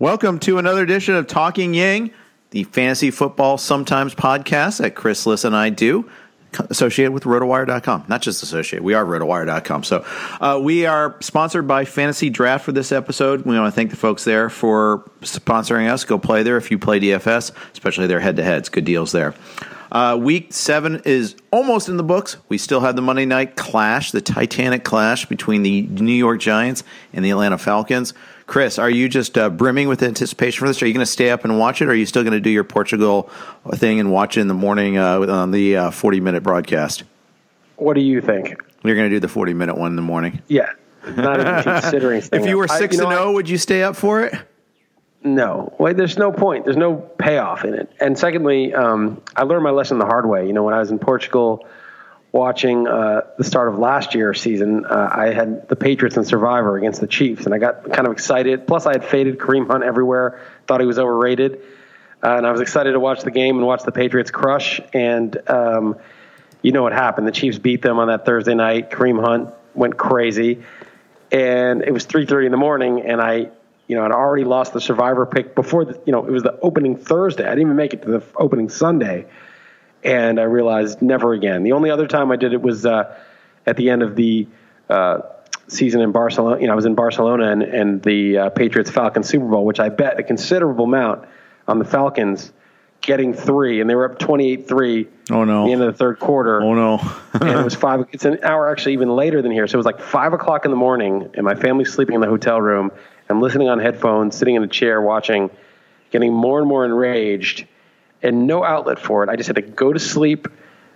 Welcome to another edition of Talking Yang, the fantasy football sometimes podcast that Chris Liss and I do, associated with rotowire.com. Not just associated, we are rotowire.com. So uh, we are sponsored by Fantasy Draft for this episode. We want to thank the folks there for sponsoring us. Go play there if you play DFS, especially their head to heads. Good deals there. Uh, week seven is almost in the books. We still have the Monday night clash, the Titanic clash between the New York Giants and the Atlanta Falcons. Chris, are you just uh, brimming with anticipation for this? Are you going to stay up and watch it, or are you still going to do your Portugal thing and watch it in the morning uh, on the uh, 40 minute broadcast? What do you think? You're going to do the 40 minute one in the morning? Yeah. Not even considering If you were 6 and 0, would you stay up for it? No, well, there's no point. There's no payoff in it. And secondly, um, I learned my lesson the hard way. You know, when I was in Portugal watching uh, the start of last year's season, uh, I had the Patriots and Survivor against the Chiefs, and I got kind of excited. Plus, I had faded Kareem Hunt everywhere, thought he was overrated, uh, and I was excited to watch the game and watch the Patriots crush. And um, you know what happened? The Chiefs beat them on that Thursday night. Kareem Hunt went crazy, and it was 3:30 in the morning, and I you know, I'd already lost the survivor pick before the, you know, it was the opening Thursday. I didn't even make it to the opening Sunday. And I realized never again. The only other time I did it was uh, at the end of the uh, season in Barcelona. You know, I was in Barcelona and, and the uh, Patriots Falcons Super Bowl, which I bet a considerable amount on the Falcons getting three, and they were up 28 3. Oh, no. At the end of the third quarter. Oh, no. and it was five, it's an hour actually even later than here. So it was like five o'clock in the morning, and my family's sleeping in the hotel room I'm listening on headphones, sitting in a chair, watching, getting more and more enraged, and no outlet for it. I just had to go to sleep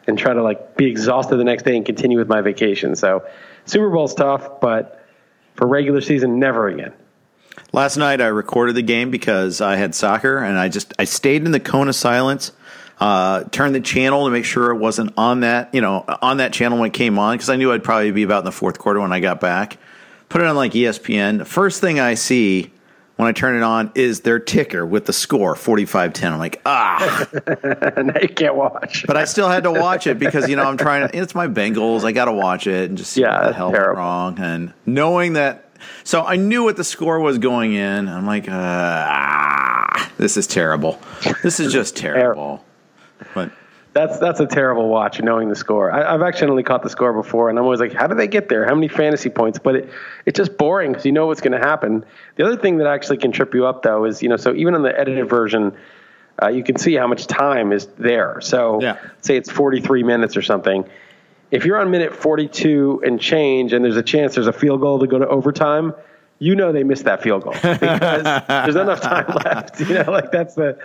and try to like be exhausted the next day and continue with my vacation. So Super Bowl's tough, but for regular season, never again. Last night I recorded the game because I had soccer and I just I stayed in the cone of silence. Uh, turned the channel to make sure it wasn't on that, you know, on that channel when it came on because I knew I'd probably be about in the fourth quarter when I got back put it on like ESPN. First thing I see when I turn it on is their ticker with the score 45-10. I'm like, ah. now you can't watch. but I still had to watch it because, you know, I'm trying to, it's my Bengals. I got to watch it and just see yeah, what the hell went wrong. And knowing that, so I knew what the score was going in. I'm like, ah, this is terrible. This is just terrible. But That's that's a terrible watch, knowing the score. I, have accidentally caught the score before, and I'm always like, how did they get there? How many fantasy points? But it, it's just boring because you know what's going to happen. The other thing that actually can trip you up, though, is you know, so even on the edited version, uh, you can see how much time is there. So yeah. say it's 43 minutes or something. If you're on minute 42 and change, and there's a chance there's a field goal to go to overtime, you know they missed that field goal because there's enough time left. You know, like that's the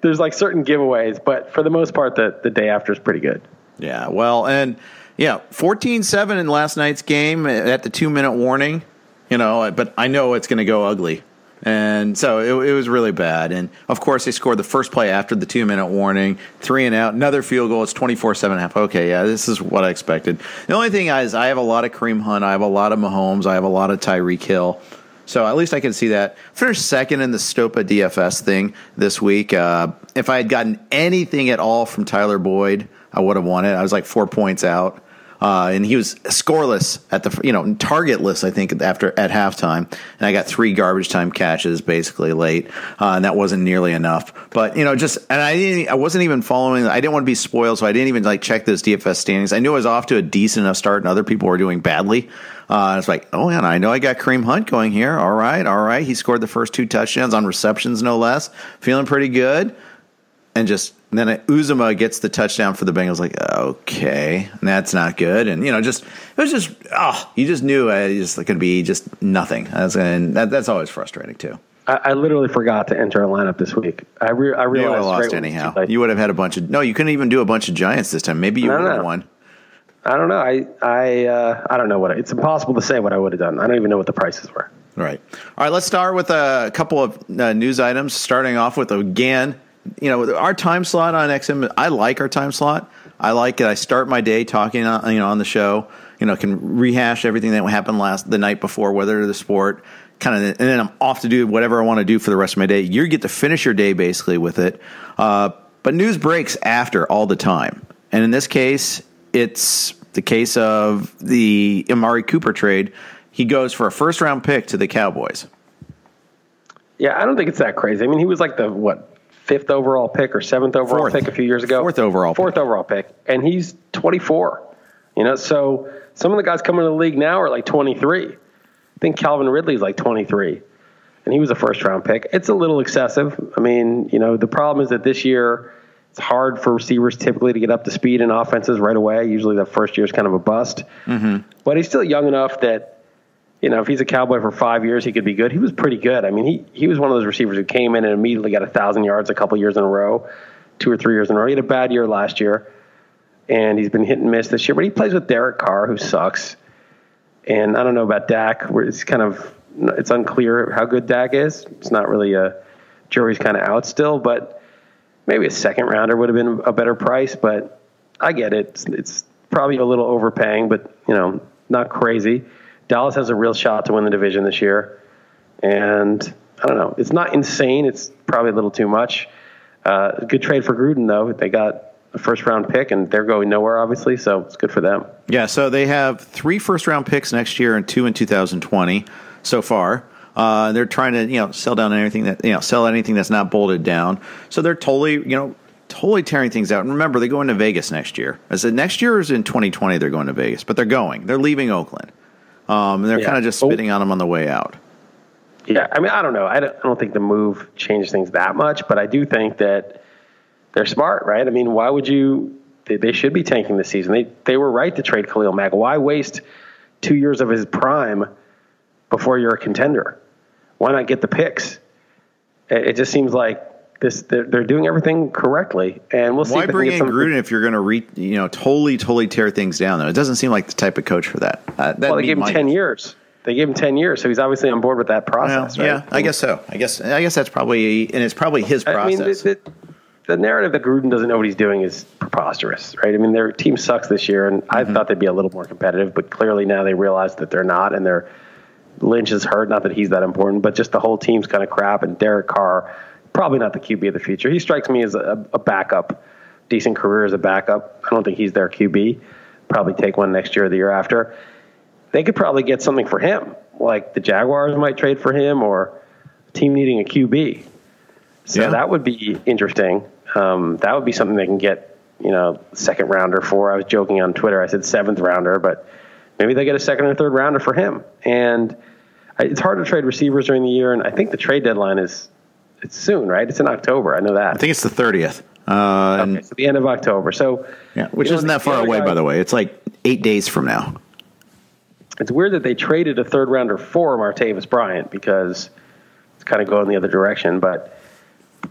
there's like certain giveaways, but for the most part, the the day after is pretty good. Yeah, well, and yeah, 14-7 in last night's game at the two minute warning. You know, but I know it's going to go ugly. And so it, it, was really bad. And of course, they scored the first play after the two minute warning, three and out, another field goal. It's 24 7 half. Okay, yeah, this is what I expected. The only thing is, I have a lot of Kareem Hunt, I have a lot of Mahomes, I have a lot of Tyreek Hill. So at least I can see that. Finished second in the Stopa DFS thing this week. Uh, if I had gotten anything at all from Tyler Boyd, I would have won it. I was like four points out. Uh, and he was scoreless at the you know targetless I think after at halftime, and I got three garbage time catches basically late, uh, and that wasn't nearly enough. But you know just and I didn't I wasn't even following. I didn't want to be spoiled, so I didn't even like check those DFS standings. I knew I was off to a decent enough start, and other people were doing badly. Uh, it's like, oh, man, I know I got Kareem Hunt going here. All right, all right. He scored the first two touchdowns on receptions, no less. Feeling pretty good. And just and then Uzomah gets the touchdown for the Bengals. Like, okay, that's not good. And you know, just it was just oh, you just knew it was going to be just nothing. That's and that, that's always frustrating too. I, I, literally forgot to enter a lineup this week. I, re- I realized you would have lost anyhow. You would have had a bunch of no. You couldn't even do a bunch of Giants this time. Maybe you would have won. I don't know. I I uh, I don't know what it's impossible to say what I would have done. I don't even know what the prices were. Right. All right. Let's start with a couple of uh, news items. Starting off with again, you know, our time slot on XM. I like our time slot. I like it. I start my day talking, on, you know, on the show. You know, can rehash everything that happened last the night before, whether the sport, kind of, and then I'm off to do whatever I want to do for the rest of my day. You get to finish your day basically with it. Uh, but news breaks after all the time, and in this case, it's the case of the Amari Cooper trade. He goes for a first round pick to the Cowboys. Yeah, I don't think it's that crazy. I mean, he was like the what fifth overall pick or seventh overall Fourth. pick a few years ago. Fourth overall. Fourth pick. overall pick, and he's 24. You know, so some of the guys coming to the league now are like 23. I think Calvin Ridley's like 23, and he was a first round pick. It's a little excessive. I mean, you know, the problem is that this year it's hard for receivers typically to get up to speed in offenses right away. Usually, the first year is kind of a bust. Mm-hmm. But he's still young enough that, you know, if he's a Cowboy for five years, he could be good. He was pretty good. I mean, he he was one of those receivers who came in and immediately got a thousand yards a couple years in a row, two or three years in a row. He had a bad year last year, and he's been hit and miss this year. But he plays with Derek Carr, who sucks. And I don't know about Dak. Where it's kind of it's unclear how good Dak is. It's not really a jury's kind of out still, but maybe a second rounder would have been a better price, but I get it. It's, it's probably a little overpaying, but you know, not crazy. Dallas has a real shot to win the division this year, and I don't know. It's not insane. It's probably a little too much. Uh, good trade for Gruden though. They got a first round pick, and they're going nowhere, obviously. So it's good for them. Yeah. So they have three first round picks next year and two in 2020 so far. Uh, they're trying to you know sell down anything that you know sell anything that's not bolted down. So they're totally you know totally tearing things out. And remember, they go into Vegas next year. I said next year is in 2020. They're going to Vegas, but they're going. They're leaving Oakland. Um, and they're yeah. kind of just spitting on them on the way out. Yeah, I mean, I don't know. I don't, I don't think the move changed things that much, but I do think that they're smart, right? I mean, why would you? They, they should be tanking this season. They they were right to trade Khalil Mack. Why waste two years of his prime before you're a contender? why not get the picks? It, just seems like this they're, they're, doing everything correctly, and we'll see. Why bring in Gruden if you're going to re, you know totally totally tear things down? Though it doesn't seem like the type of coach for that. Uh, well, they gave him ten years. They gave him ten years, so he's obviously on board with that process. Well, right? Yeah, I guess so. I guess I guess that's probably and it's probably his process. I mean, the, the, the, narrative that Gruden doesn't know what he's doing is preposterous, right? I mean, their team sucks this year, and I mm-hmm. thought they'd be a little more competitive, but clearly now they realize that they're not, and they're Lynch is hurt. Not that he's that important, but just the whole team's kind of crap. And Derek Carr, probably not the QB of the future. He strikes me as a, a backup, decent career as a backup. I don't think he's their QB. Probably take one next year or the year after. They could probably get something for him, like the Jaguars might trade for him, or a team needing a QB. So yeah. that would be interesting. Um, that would be something they can get you know, second rounder for. I was joking on Twitter. I said seventh rounder, but maybe they get a second or third rounder for him. And it's hard to trade receivers during the year, and I think the trade deadline is it's soon, right? It's in October. I know that. I think it's the thirtieth. Uh, okay, so the end of October. So yeah, which isn't know, that far away, guy, by the way. It's like eight days from now. It's weird that they traded a third rounder for Martavis Bryant because it's kind of going the other direction. But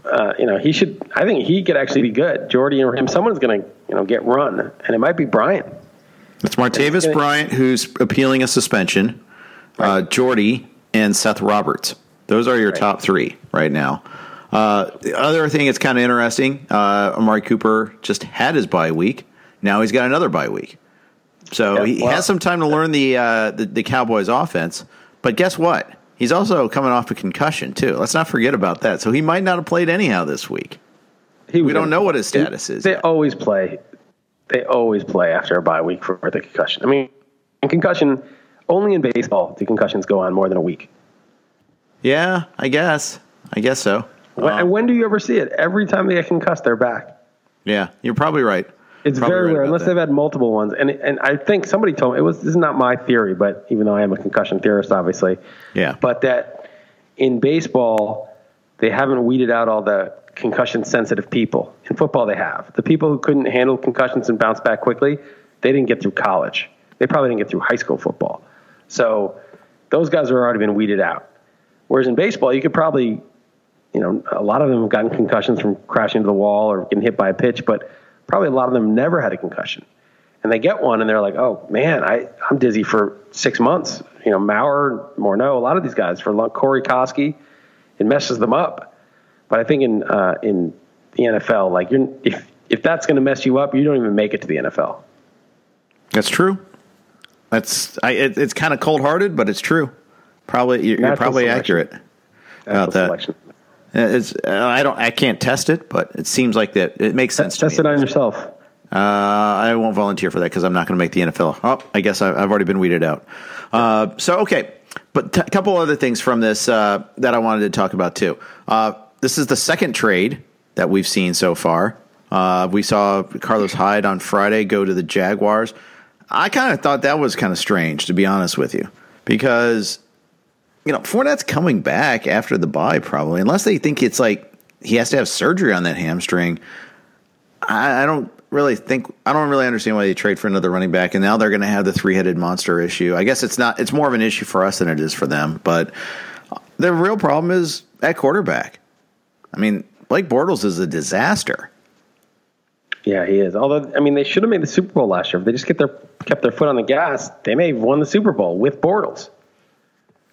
uh, you know, he should. I think he could actually be good. Jordy or him, someone's going to you know get run, and it might be Bryant. It's Martavis gonna, Bryant who's appealing a suspension. Right. Uh, Jordy and Seth Roberts. Those are your right. top three right now. Uh, the other thing that's kind of interesting, uh, Amari Cooper just had his bye week. Now he's got another bye week. So yeah, he well, has some time to learn the, uh, the, the Cowboys offense. But guess what? He's also coming off a concussion too. Let's not forget about that. So he might not have played anyhow this week. we don't know what his status is. They yet. always play. They always play after a bye week for the concussion. I mean, in concussion, only in baseball do concussions go on more than a week. Yeah, I guess. I guess so. When, um, and when do you ever see it? Every time they get concussed, they're back. Yeah, you're probably right. It's probably very right rare, unless that. they've had multiple ones. And and I think somebody told me it was. This is not my theory, but even though I am a concussion theorist, obviously. Yeah. But that in baseball, they haven't weeded out all the concussion sensitive people. In football, they have the people who couldn't handle concussions and bounce back quickly. They didn't get through college. They probably didn't get through high school football. So those guys are already been weeded out. Whereas in baseball, you could probably you know, a lot of them have gotten concussions from crashing into the wall or getting hit by a pitch, but probably a lot of them never had a concussion. And they get one and they're like, oh man, I, I'm dizzy for six months. You know, Mauer, Morneau, a lot of these guys, for Corey Koskie, it messes them up. But I think in, uh, in the NFL, like you're, if, if that's going to mess you up, you don't even make it to the NFL. That's true. That's I, it, it's kind of cold hearted, but it's true. Probably you're, you're probably selection. accurate about that. Selection. Uh, it's, uh, I don't. I can't test it, but it seems like that it makes sense. Test it on yourself. Uh, I won't volunteer for that because I'm not going to make the NFL. Oh, I guess I've already been weeded out. Uh, so okay, but a t- couple other things from this uh, that I wanted to talk about too. Uh, this is the second trade that we've seen so far. we saw Carlos Hyde on Friday go to the Jaguars. I kind of thought that was kind of strange, to be honest with you, because you know, Fournette's coming back after the bye probably, unless they think it's like he has to have surgery on that hamstring. I, I don't really think I don't really understand why they trade for another running back, and now they're going to have the three headed monster issue. I guess it's not. It's more of an issue for us than it is for them. But the real problem is at quarterback. I mean, Blake Bortles is a disaster. Yeah, he is. Although, I mean, they should have made the Super Bowl last year. If they just get their kept their foot on the gas, they may have won the Super Bowl with Bortles.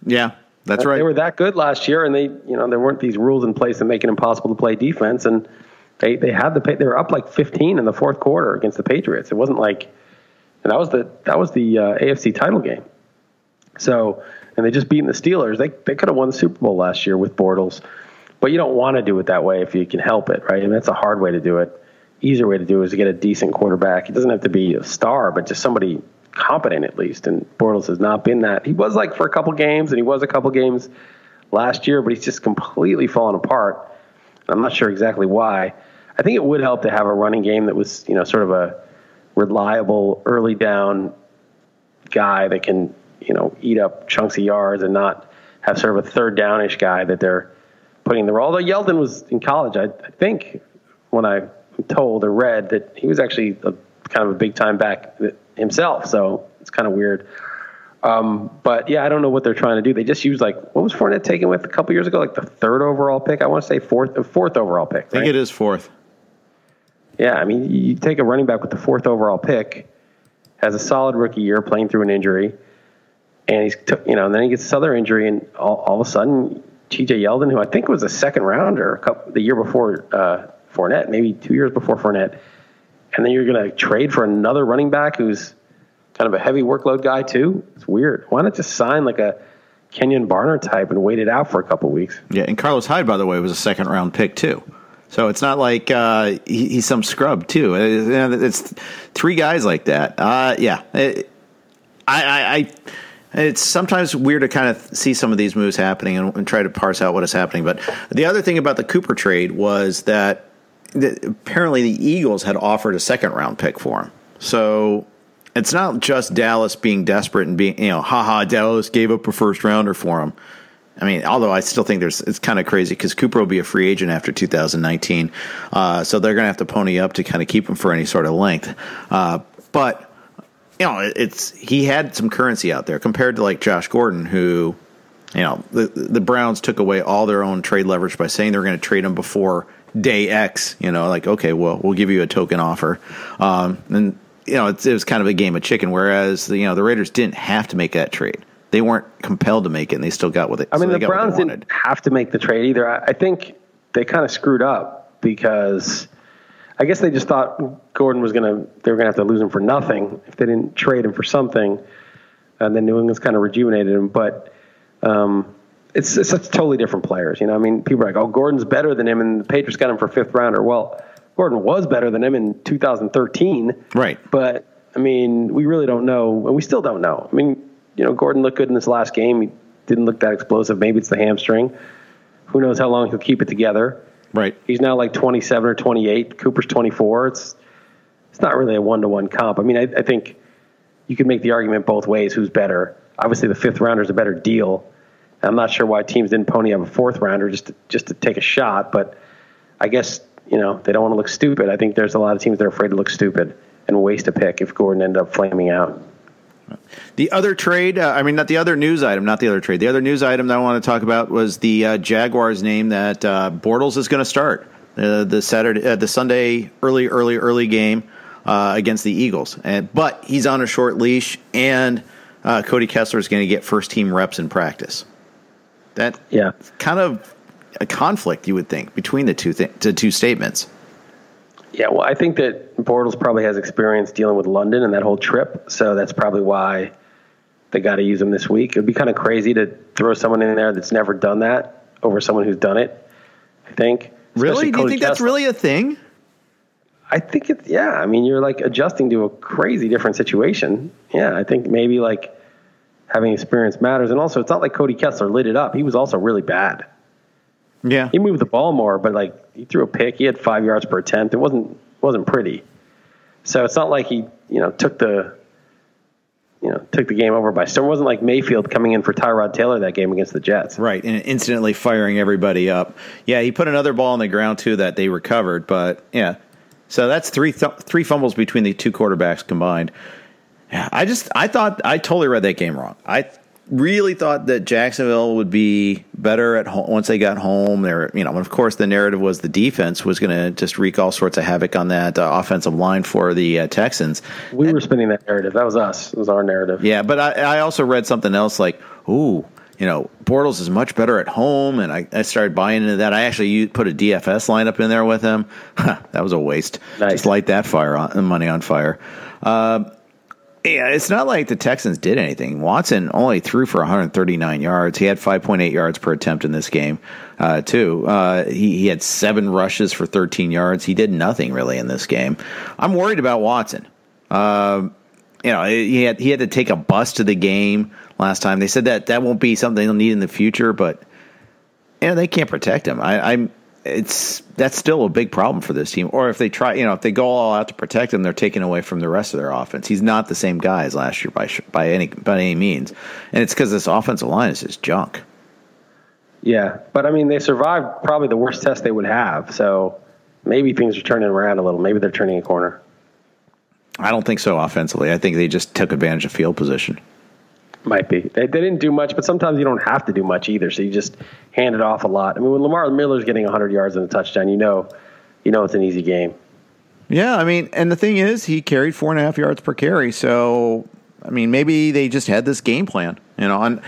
Yeah, that's right. They were that good last year, and they, you know, there weren't these rules in place that make it impossible to play defense, and they they had the they were up like 15 in the fourth quarter against the Patriots. It wasn't like, and that was the that was the uh, AFC title game. So, and they just beaten the Steelers. They they could have won the Super Bowl last year with Bortles, but you don't want to do it that way if you can help it, right? Mean, that's a hard way to do it. Easier way to do it is to get a decent quarterback. It doesn't have to be a star, but just somebody competent at least. And Bortles has not been that. He was like for a couple games, and he was a couple games last year, but he's just completely fallen apart. I'm not sure exactly why. I think it would help to have a running game that was, you know, sort of a reliable early down guy that can, you know, eat up chunks of yards and not have sort of a third downish guy that they're putting in the role. Although Yeldon was in college, I, I think when I told or read that he was actually a kind of a big time back himself. So it's kind of weird. Um, but yeah, I don't know what they're trying to do. They just use like what was Fournette taken with a couple years ago, like the third overall pick. I want to say fourth, uh, fourth overall pick. Right? I think it is fourth. Yeah, I mean, you take a running back with the fourth overall pick, has a solid rookie year playing through an injury, and he's t- you know, and then he gets this other injury, and all, all of a sudden, T.J. Yeldon, who I think was a second rounder a couple, the year before uh, Fournette, maybe two years before Fournette, and then you're going to trade for another running back who's kind of a heavy workload guy too. It's weird. Why not just sign like a Kenjon Barner type and wait it out for a couple weeks? Yeah, and Carlos Hyde, by the way, was a second round pick too. So it's not like uh, he, he's some scrub too. It's three guys like that. Uh, yeah, it, I, I, I, it's sometimes weird to kind of see some of these moves happening and, and try to parse out what is happening. But the other thing about the Cooper trade was that the, apparently the Eagles had offered a second round pick for him. So it's not just Dallas being desperate and being, you know, haha, Dallas gave up a first rounder for him. I mean, although I still think there's, it's kind of crazy because Cooper will be a free agent after 2019. Uh, so they're going to have to pony up to kind of keep him for any sort of length. Uh, but, you know, it's, he had some currency out there compared to like Josh Gordon, who, you know, the, the Browns took away all their own trade leverage by saying they were going to trade him before day X, you know, like, okay, well, we'll give you a token offer. Um, and, you know, it, it was kind of a game of chicken, whereas, the, you know, the Raiders didn't have to make that trade they weren't compelled to make it, and they still got what they. I mean, so the Browns didn't have to make the trade either. I, I think they kind of screwed up because I guess they just thought Gordon was going to they were going to have to lose him for nothing if they didn't trade him for something, and then New England's kind of rejuvenated him. But um, it's it's such totally different players. You know, I mean, people are like, "Oh, Gordon's better than him," and the Patriots got him for fifth rounder. Well, Gordon was better than him in 2013, right? But I mean, we really don't know, and we still don't know. I mean you know, Gordon looked good in this last game. He didn't look that explosive. Maybe it's the hamstring. Who knows how long he'll keep it together? Right. He's now like 27 or 28. Cooper's 24. It's it's not really a one to one comp. I mean, I, I think you could make the argument both ways. Who's better? Obviously, the fifth rounder is a better deal. I'm not sure why teams didn't pony up a fourth rounder just to, just to take a shot, but I guess you know they don't want to look stupid. I think there's a lot of teams that are afraid to look stupid and waste a pick if Gordon ended up flaming out. The other trade, uh, I mean, not the other news item, not the other trade. The other news item that I want to talk about was the uh, Jaguars name that uh, Bortles is going to start uh, the Saturday, uh, the Sunday early, early, early game uh, against the Eagles. And but he's on a short leash, and Cody Kessler is going to get first team reps in practice. That yeah, kind of a conflict you would think between the two th- the two statements. Yeah, well, I think that Bortles probably has experience dealing with London and that whole trip, so that's probably why they got to use him this week. It'd be kind of crazy to throw someone in there that's never done that over someone who's done it. I think. Really? Do you think Kessler. that's really a thing? I think it's yeah. I mean, you're like adjusting to a crazy different situation. Yeah, I think maybe like having experience matters, and also it's not like Cody Kessler lit it up. He was also really bad. Yeah, he moved the ball more, but like he threw a pick. He had five yards per attempt. It wasn't wasn't pretty. So it's not like he you know took the you know took the game over by storm. It wasn't like Mayfield coming in for Tyrod Taylor that game against the Jets. Right, and instantly firing everybody up. Yeah, he put another ball on the ground too that they recovered. But yeah, so that's three th- three fumbles between the two quarterbacks combined. Yeah, I just I thought I totally read that game wrong. I really thought that Jacksonville would be better at home once they got home. There, you know, and of course, the narrative was the defense was going to just wreak all sorts of havoc on that uh, offensive line for the uh, Texans. We and, were spinning that narrative. That was us. It was our narrative. Yeah, but I, I also read something else like, ooh. You know, Bortles is much better at home, and I, I started buying into that. I actually put a DFS lineup in there with him. that was a waste. Nice. Just light that fire on money on fire. Uh, yeah, it's not like the Texans did anything. Watson only threw for 139 yards. He had 5.8 yards per attempt in this game, uh, too. Uh, he, he, had seven rushes for 13 yards. He did nothing really in this game. I'm worried about Watson. Uh, you know, he had he had to take a bus to the game last time. They said that that won't be something they'll need in the future, but yeah, they can't protect him. I, I'm it's that's still a big problem for this team. Or if they try, you know, if they go all out to protect him, they're taken away from the rest of their offense. He's not the same guy as last year by by any by any means, and it's because this offensive line is just junk. Yeah, but I mean, they survived probably the worst test they would have. So maybe things are turning around a little. Maybe they're turning a corner. I don't think so offensively. I think they just took advantage of field position. Might be. They, they didn't do much, but sometimes you don't have to do much either. So you just hand it off a lot. I mean, when Lamar Miller's getting 100 yards and a touchdown, you know, you know it's an easy game. Yeah, I mean, and the thing is, he carried four and a half yards per carry. So, I mean, maybe they just had this game plan. You know, and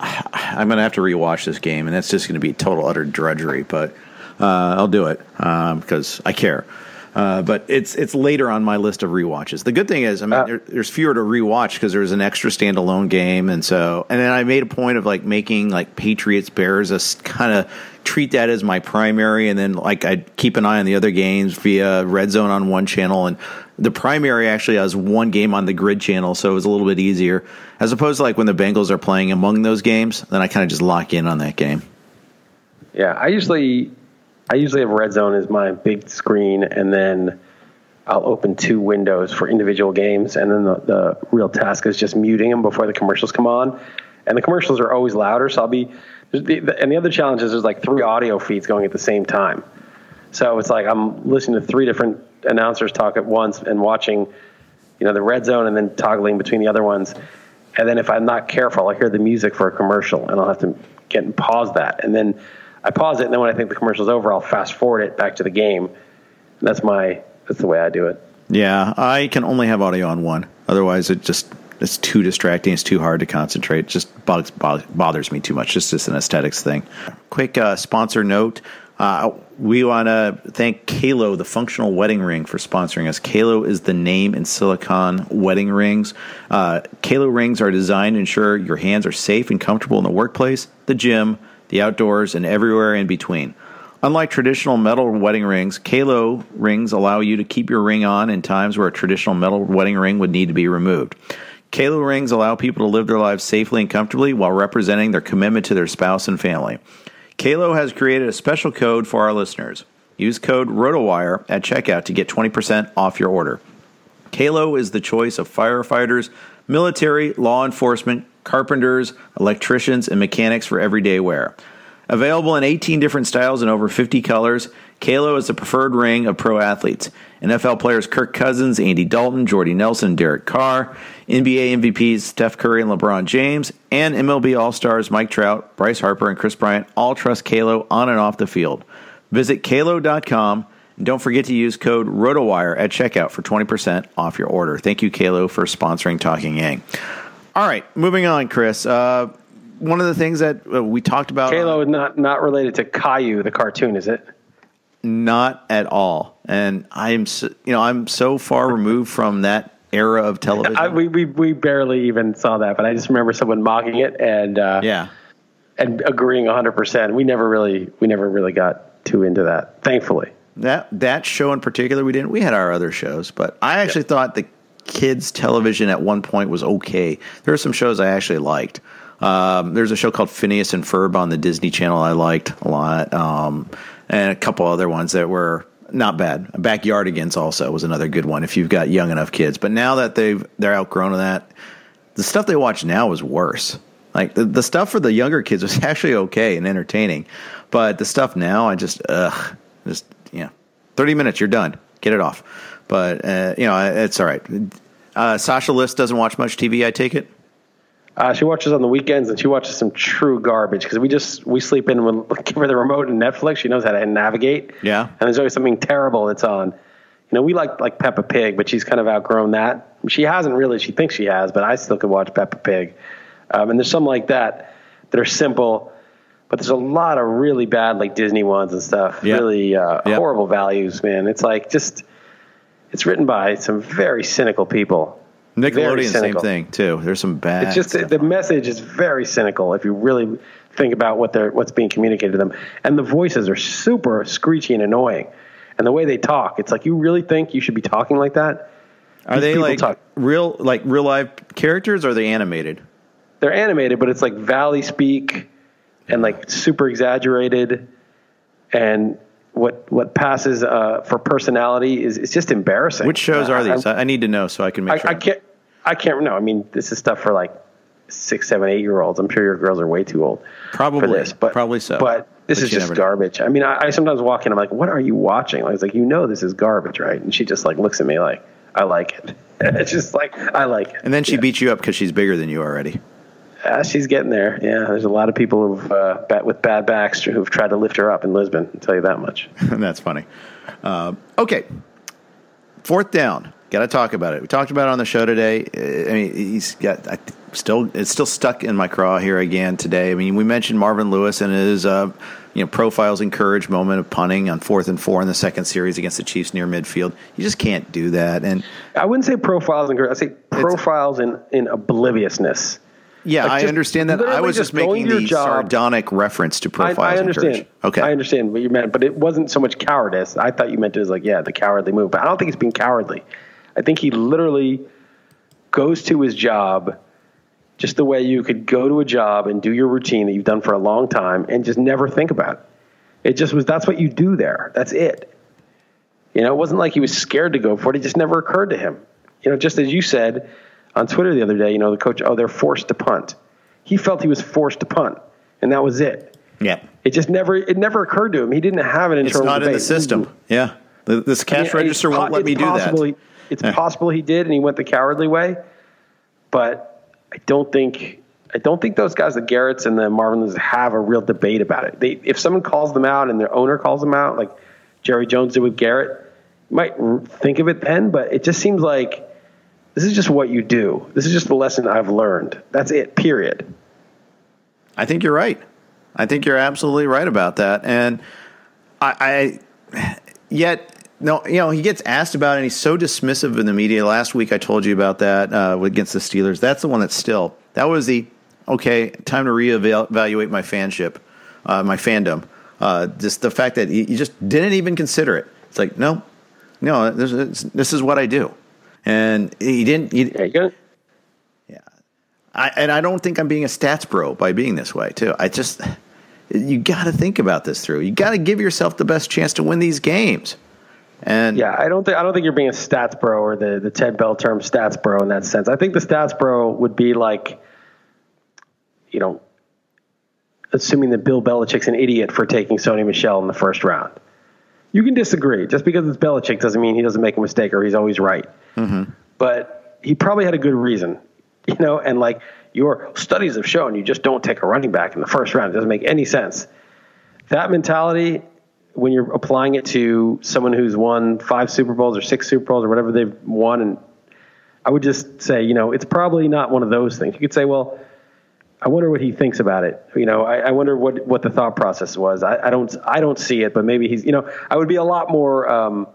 I'm going to have to rewatch this game, and that's just going to be total utter drudgery. But uh, I'll do it um, because I care. Uh, but it's it's later on my list of re-watches. The good thing is, I mean, uh, there, there's fewer to rewatch because there's an extra standalone game, and so and then I made a point of like making like Patriots Bears a kind of treat that as my primary, and then like I keep an eye on the other games via Red Zone on one channel, and the primary actually has one game on the grid channel, so it was a little bit easier as opposed to like when the Bengals are playing among those games. Then I kind of just lock in on that game. Yeah, I usually I usually have Red Zone as my big screen, and then I'll open two windows for individual games, and then the, the real task is just muting them before the commercials come on. And the commercials are always louder, so I'll be. And the other challenge is there's like three audio feeds going at the same time. So it's like I'm listening to three different announcers talk at once and watching, you know, the red zone and then toggling between the other ones. And then if I'm not careful, I'll hear the music for a commercial and I'll have to get and pause that. And then I pause it, and then when I think the commercial's over, I'll fast forward it back to the game. And that's my that's the way I do it. Yeah, I can only have audio on one. Otherwise, it just it's too distracting. It's too hard to concentrate. It just bothers, bothers me too much. It's just an aesthetics thing. Quick uh, sponsor note. Uh, we want to thank QALO, the functional wedding ring, for sponsoring us. QALO is the name in silicon wedding rings. Uh, QALO rings are designed to ensure your hands are safe and comfortable in the workplace, the gym, the outdoors, and everywhere in between. Unlike traditional metal wedding rings, QALO rings allow you to keep your ring on in times where a traditional metal wedding ring would need to be removed. QALO rings allow people to live their lives safely and comfortably while representing their commitment to their spouse and family. QALO has created a special code for our listeners. Use code ROTOWIRE at checkout to get 20% off your order. QALO is the choice of firefighters, military, law enforcement, carpenters, electricians, and mechanics for everyday wear. Available in 18 different styles and over 50 colors, QALO is the preferred ring of pro athletes. NFL players Kirk Cousins, Andy Dalton, Jordy Nelson, Derek Carr, NBA MVPs Steph Curry and LeBron James, and MLB All Stars Mike Trout, Bryce Harper, and Kris Bryant all trust QALO on and off the field. Visit QALO.com and don't forget to use code ROTOWIRE at checkout for 20% off your order. Thank you, QALO, for sponsoring Talking Yang. All right, moving on, Chris. Uh, one of the things that uh, we talked about. QALO is not, not related to Caillou, the cartoon, is it? Not at all. And I'm, so, you know, I'm so far removed from that era of television. I, we, we we barely even saw that, but I just remember someone mocking it and uh, yeah, and agreeing 100. percent We never really we never really got too into that. Thankfully, that that show in particular we didn't. We had our other shows, but I actually yeah. thought the kids television at one point was okay. There are some shows I actually liked. Um, there's a show called Phineas and Ferb on the Disney Channel I liked a lot, um, and a couple other ones that were not bad. Backyardigans also was another good one if you've got young enough kids. But now that they've they're outgrown of that, the stuff they watch now is worse. Like the, the stuff for the younger kids was actually okay and entertaining, but the stuff now I just ugh, just know, thirty minutes you're done, get it off. But uh, you know it's all right. Uh, Sasha Liss doesn't watch much TV. I take it. Uh, she watches on the weekends and she watches some true garbage because we just we sleep in when give her the remote and Netflix. She knows how to navigate. Yeah, and there's always something terrible that's on. You know, we like like Peppa Pig, but she's kind of outgrown that. She hasn't really. She thinks she has, but I still could watch Peppa Pig. Um, and there's some like that that are simple, but there's a lot of really bad like Disney ones and stuff. Yep. Really uh, yep. horrible values, man. It's like just it's written by some very cynical people Nickelodeon, same thing too. There's some bad. It's just the message is very cynical if you really think about what they're what's being communicated to them, and the voices are super screechy and annoying, and the way they talk. It's like you really think you should be talking like that. Are These they like talk, real like real life characters? or Are they animated? They're animated, but it's like valley speak and like super exaggerated, and what what passes uh, for personality is it's just embarrassing. Which shows are these? I, I, need to know so I can make I, sure. I can't. I can't know. I mean, this is stuff for like six, seven, eight year olds. I'm sure your girls are way too old. Probably, for this, but probably so. But this but is just garbage. Know. I mean, I, I, sometimes walk in. I'm like, "What are you watching?" I was like, "You know, this is garbage, right?" And she just like looks at me like, "I like it." it's just like I like it. And then she yeah. beats you up because she's bigger than you already. Uh, she's getting there. Yeah, there's a lot of people who've uh, with bad backs who've tried to lift her up in Lisbon. I'll tell you that much. That's funny. Uh, okay, fourth down. Got to talk about it. We talked about it on the show today. I mean, he's got I, still it's still stuck in my craw here again today. I mean, we mentioned Marvin Lewis and his uh, you know profiles in courage moment of punting on fourth and four in the second series against the Chiefs near midfield. You just can't do that. And I wouldn't say profiles in courage. I say profiles in in obliviousness. Yeah, like I understand that. I was just, making the job. sardonic reference to profiles. I, I understand. Okay, I understand what you meant, but it wasn't so much cowardice. I thought you meant it was like, yeah, the cowardly move. But I don't think it's being cowardly. I think he literally goes to his job just the way you could go to a job and do your routine that you've done for a long time and just never think about it. It just was that's what you do there. That's it. You know, it wasn't like he was scared to go for it. It just never occurred to him. You know, just as you said on Twitter the other day, you know, the coach, oh, they're forced to punt. He felt he was forced to punt, and that was it. Yeah. It just never it never occurred to him. He didn't have an internal. It's not debate. in the system. Yeah. This cash I mean, register won't let me do that. He, it's yeah. possible he did, and he went the cowardly way. But I don't think I don't think those guys, the Garretts and the Marvins, have a real debate about it. They, if someone calls them out and their owner calls them out, like Jerry Jones did with Garrett, you might think of it then. But it just seems like this is just what you do. This is just the lesson I've learned. That's it. Period. I think you're right. I think you're absolutely right about that. And I, I yet no, you know, he gets asked about it and he's so dismissive in the media. Last week I told you about that uh, against the Steelers. That's the one that's still, that was the, okay, time to reevaluate my fanship, uh, my fandom. Uh, just the fact that he, just didn't even consider it. It's like, no, no, this is, this is what I do. And he didn't, he, yeah, yeah. I, and I don't think I'm being a stats bro by being this way too. I just, you got to think about this through. You got to give yourself the best chance to win these games. And yeah, I don't think I don't think you're being a stats bro or the the Ted Bell term stats bro in that sense. I think the stats bro would be like, you know, assuming that Bill Belichick's an idiot for taking Sony Michel in the first round. You can disagree. Just because it's Belichick doesn't mean he doesn't make a mistake or he's always right. Mm-hmm. But he probably had a good reason, you know. And like your studies have shown, you just don't take a running back in the first round. It doesn't make any sense. That mentality when you're applying it to someone who's won five Super Bowls or six Super Bowls or whatever they've won, and I would just say, you know, it's probably not one of those things. You could say, well, I wonder what he thinks about it. You know, I, I wonder what what the thought process was. I, I, don't I don't see it, but maybe he's. You know, I would be a lot more um,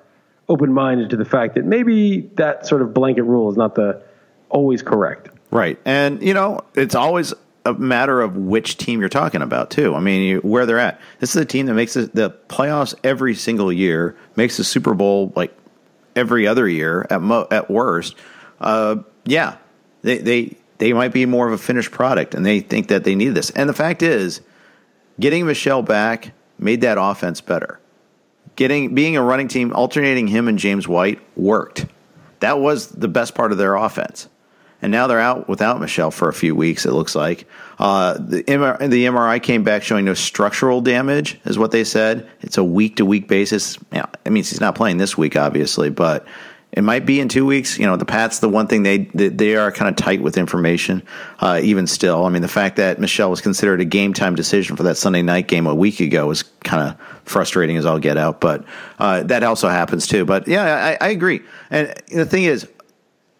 open minded to the fact that maybe that sort of blanket rule is not the always correct. Right, and you know, it's always a matter of which team you're talking about too. I mean, you, where they're at. This is a team that makes the, the playoffs every single year, makes the Super Bowl like every other year at mo- at worst. Uh, yeah, they they they might be more of a finished product, and they think that they need this. And the fact is, getting Michel back made that offense better. Getting being a running team, alternating him and James White worked. That was the best part of their offense and now they're out without Michel for a few weeks. It looks like uh, the, MRI, the MRI came back showing no structural damage, is what they said. It's a week to week basis. Yeah, it means he's not playing this week, obviously, but it might be in two weeks. You know, the Pats, the one thing they they, are kind of tight with information, uh, even still. I mean, the fact that Michel was considered a game time decision for that Sunday night game a week ago was kind of frustrating as all get out. But uh, that also happens too. But yeah, I, I agree. And the thing is,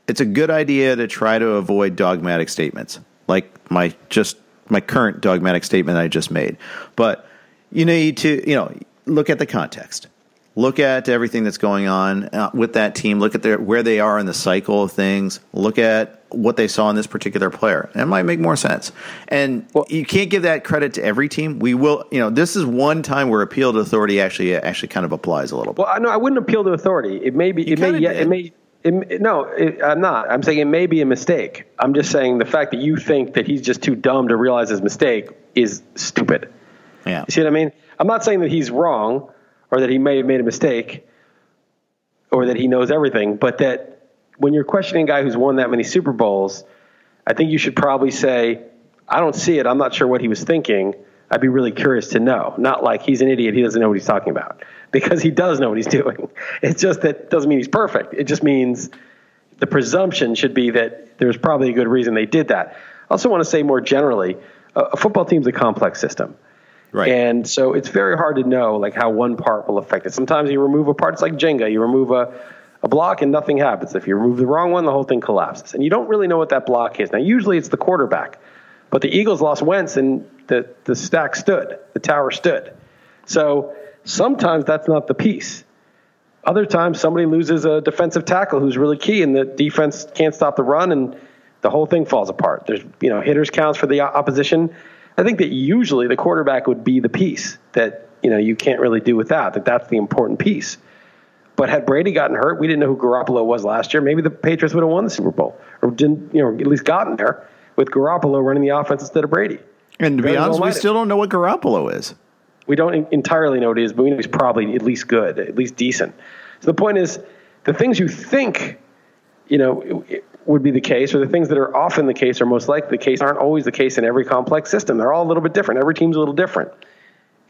it's a good idea to try to avoid dogmatic statements like my just my current dogmatic statement I just made. But you need to, you know, look at the context. Look at everything that's going on uh, with that team. Look at their, where they are in the cycle of things. Look at what they saw in this particular player. It might make more sense. And well, you can't give that credit to every team. We will, you know, this is one time where appeal to authority actually actually kind of applies a little bit. Well, I know I wouldn't appeal to authority. It may be, it may, yeah, it may it, no, it, I'm not. I'm saying it may be a mistake. I'm just saying the fact that you think that he's just too dumb to realize his mistake is stupid. Yeah. You see what I mean? I'm not saying that he's wrong or that he may have made a mistake or that he knows everything, but that when you're questioning a guy who's won that many Super Bowls, I think you should probably say, I don't see it. I'm not sure what he was thinking. I'd be really curious to know. Not like he's an idiot. He doesn't know what he's talking about because he does know what he's doing. It's just that doesn't mean he's perfect. It just means the presumption should be that there's probably a good reason they did that. I also want to say more generally, a football team's a complex system. Right. And so it's very hard to know like how one part will affect it. Sometimes you remove a part, it's like Jenga. You remove a, a block and nothing happens. If you remove the wrong one, the whole thing collapses. And you don't really know what that block is. Now, usually it's the quarterback. But the Eagles lost Wentz and the, the stack stood, the tower stood. So Sometimes that's not the piece. Other times somebody loses a defensive tackle who's really key and the defense can't stop the run and the whole thing falls apart. There's, you know, hitters counts for the opposition. I think that usually the quarterback would be the piece that, you know, you can't really do without, that that's the important piece. But had Brady gotten hurt, we didn't know who Garoppolo was last year. Maybe the Patriots would have won the Super Bowl or didn't, you know, at least gotten there with Garoppolo running the offense instead of Brady. And to be honest, we still don't know what Garoppolo is. We don't entirely know what he is, but we know he's probably at least good, at least decent. So the point is, the things you think, you know, would be the case, or the things that are often the case or most likely the case, aren't always the case in every complex system. They're all a little bit different. Every team's a little different.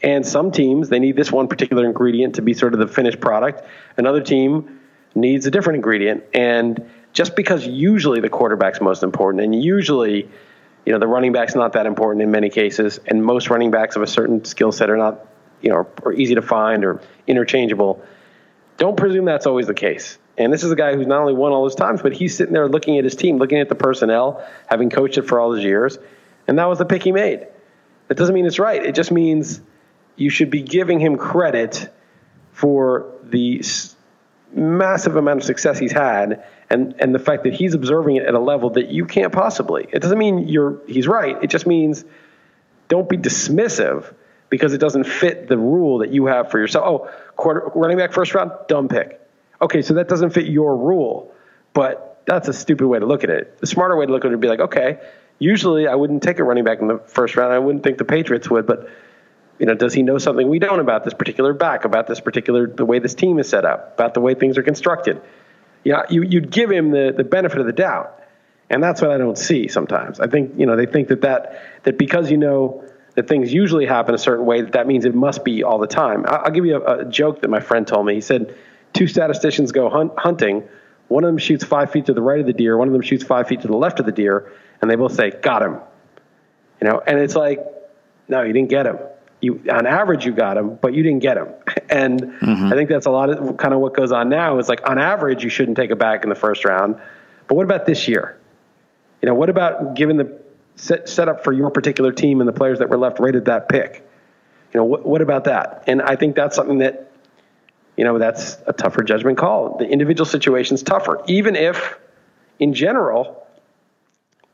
And some teams, they need this one particular ingredient to be sort of the finished product. Another team needs a different ingredient. And just because usually the quarterback's most important, and usually, you know, the running back's not that important in many cases, and most running backs of a certain skill set are not, you know, are easy to find or interchangeable. Don't presume that's always the case. And this is a guy who's not only won all those times, but he's sitting there looking at his team, looking at the personnel, having coached it for all those years, and that was the pick he made. That doesn't mean it's right. It just means you should be giving him credit for the massive amount of success he's had and, and the fact that he's observing it at a level that you can't possibly. It doesn't mean you're he's right. It just means don't be dismissive because it doesn't fit the rule that you have for yourself. Oh, quarter, running back first round, dumb pick. Okay, so that doesn't fit your rule, but that's a stupid way to look at it. The smarter way to look at it would be like, okay, usually I wouldn't take a running back in the first round. I wouldn't think the Patriots would, but you know, does he know something we don't about this particular back, about this particular the way this team is set up, about the way things are constructed? Yeah, you, you'd give him the, the benefit of the doubt, and that's what I don't see sometimes. I think you know they think that that that because you know that things usually happen a certain way, that that means it must be all the time. I'll, I'll give you a, a, joke that my friend told me. He said two statisticians go hunt, hunting. One of them shoots five feet to the right of the deer. One of them shoots five feet to the left of the deer, and they both say, "Got him." You know, and it's like, no, you didn't get him you on average you got him, but you didn't get him. And mm-hmm. I think that's a lot of kind of what goes on now. Is like on average you shouldn't take a back in the first round, but what about this year? You know, what about given the set, setup for your particular team and the players that were left right at that pick? You know, what, what about that? And I think that's something that, you know, that's a tougher judgment call. The individual situation's tougher, even if, in general,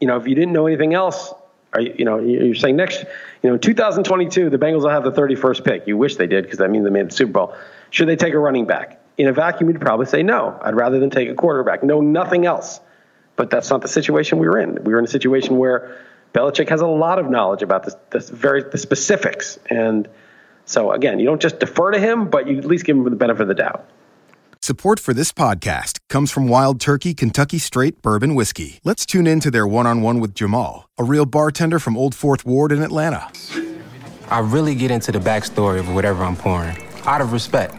you know, if you didn't know anything else, are you, you know, you're saying next, you know, in 2022, the Bengals will have the 31st pick. You wish they did because that means they made the Super Bowl. Should they take a running back? In a vacuum, you'd probably say no. I'd rather than take a quarterback. Know nothing else. But that's not the situation we were in. We were in a situation where Belichick has a lot of knowledge about this, this very the specifics. And so again, you don't just defer to him, but you at least give him the benefit of the doubt. Support for this podcast comes from Wild Turkey Kentucky Straight Bourbon Whiskey. Let's tune in to their one on one with Jamal, a real bartender from Old Fourth Ward in Atlanta. I really get into the backstory of whatever I'm pouring, out of respect.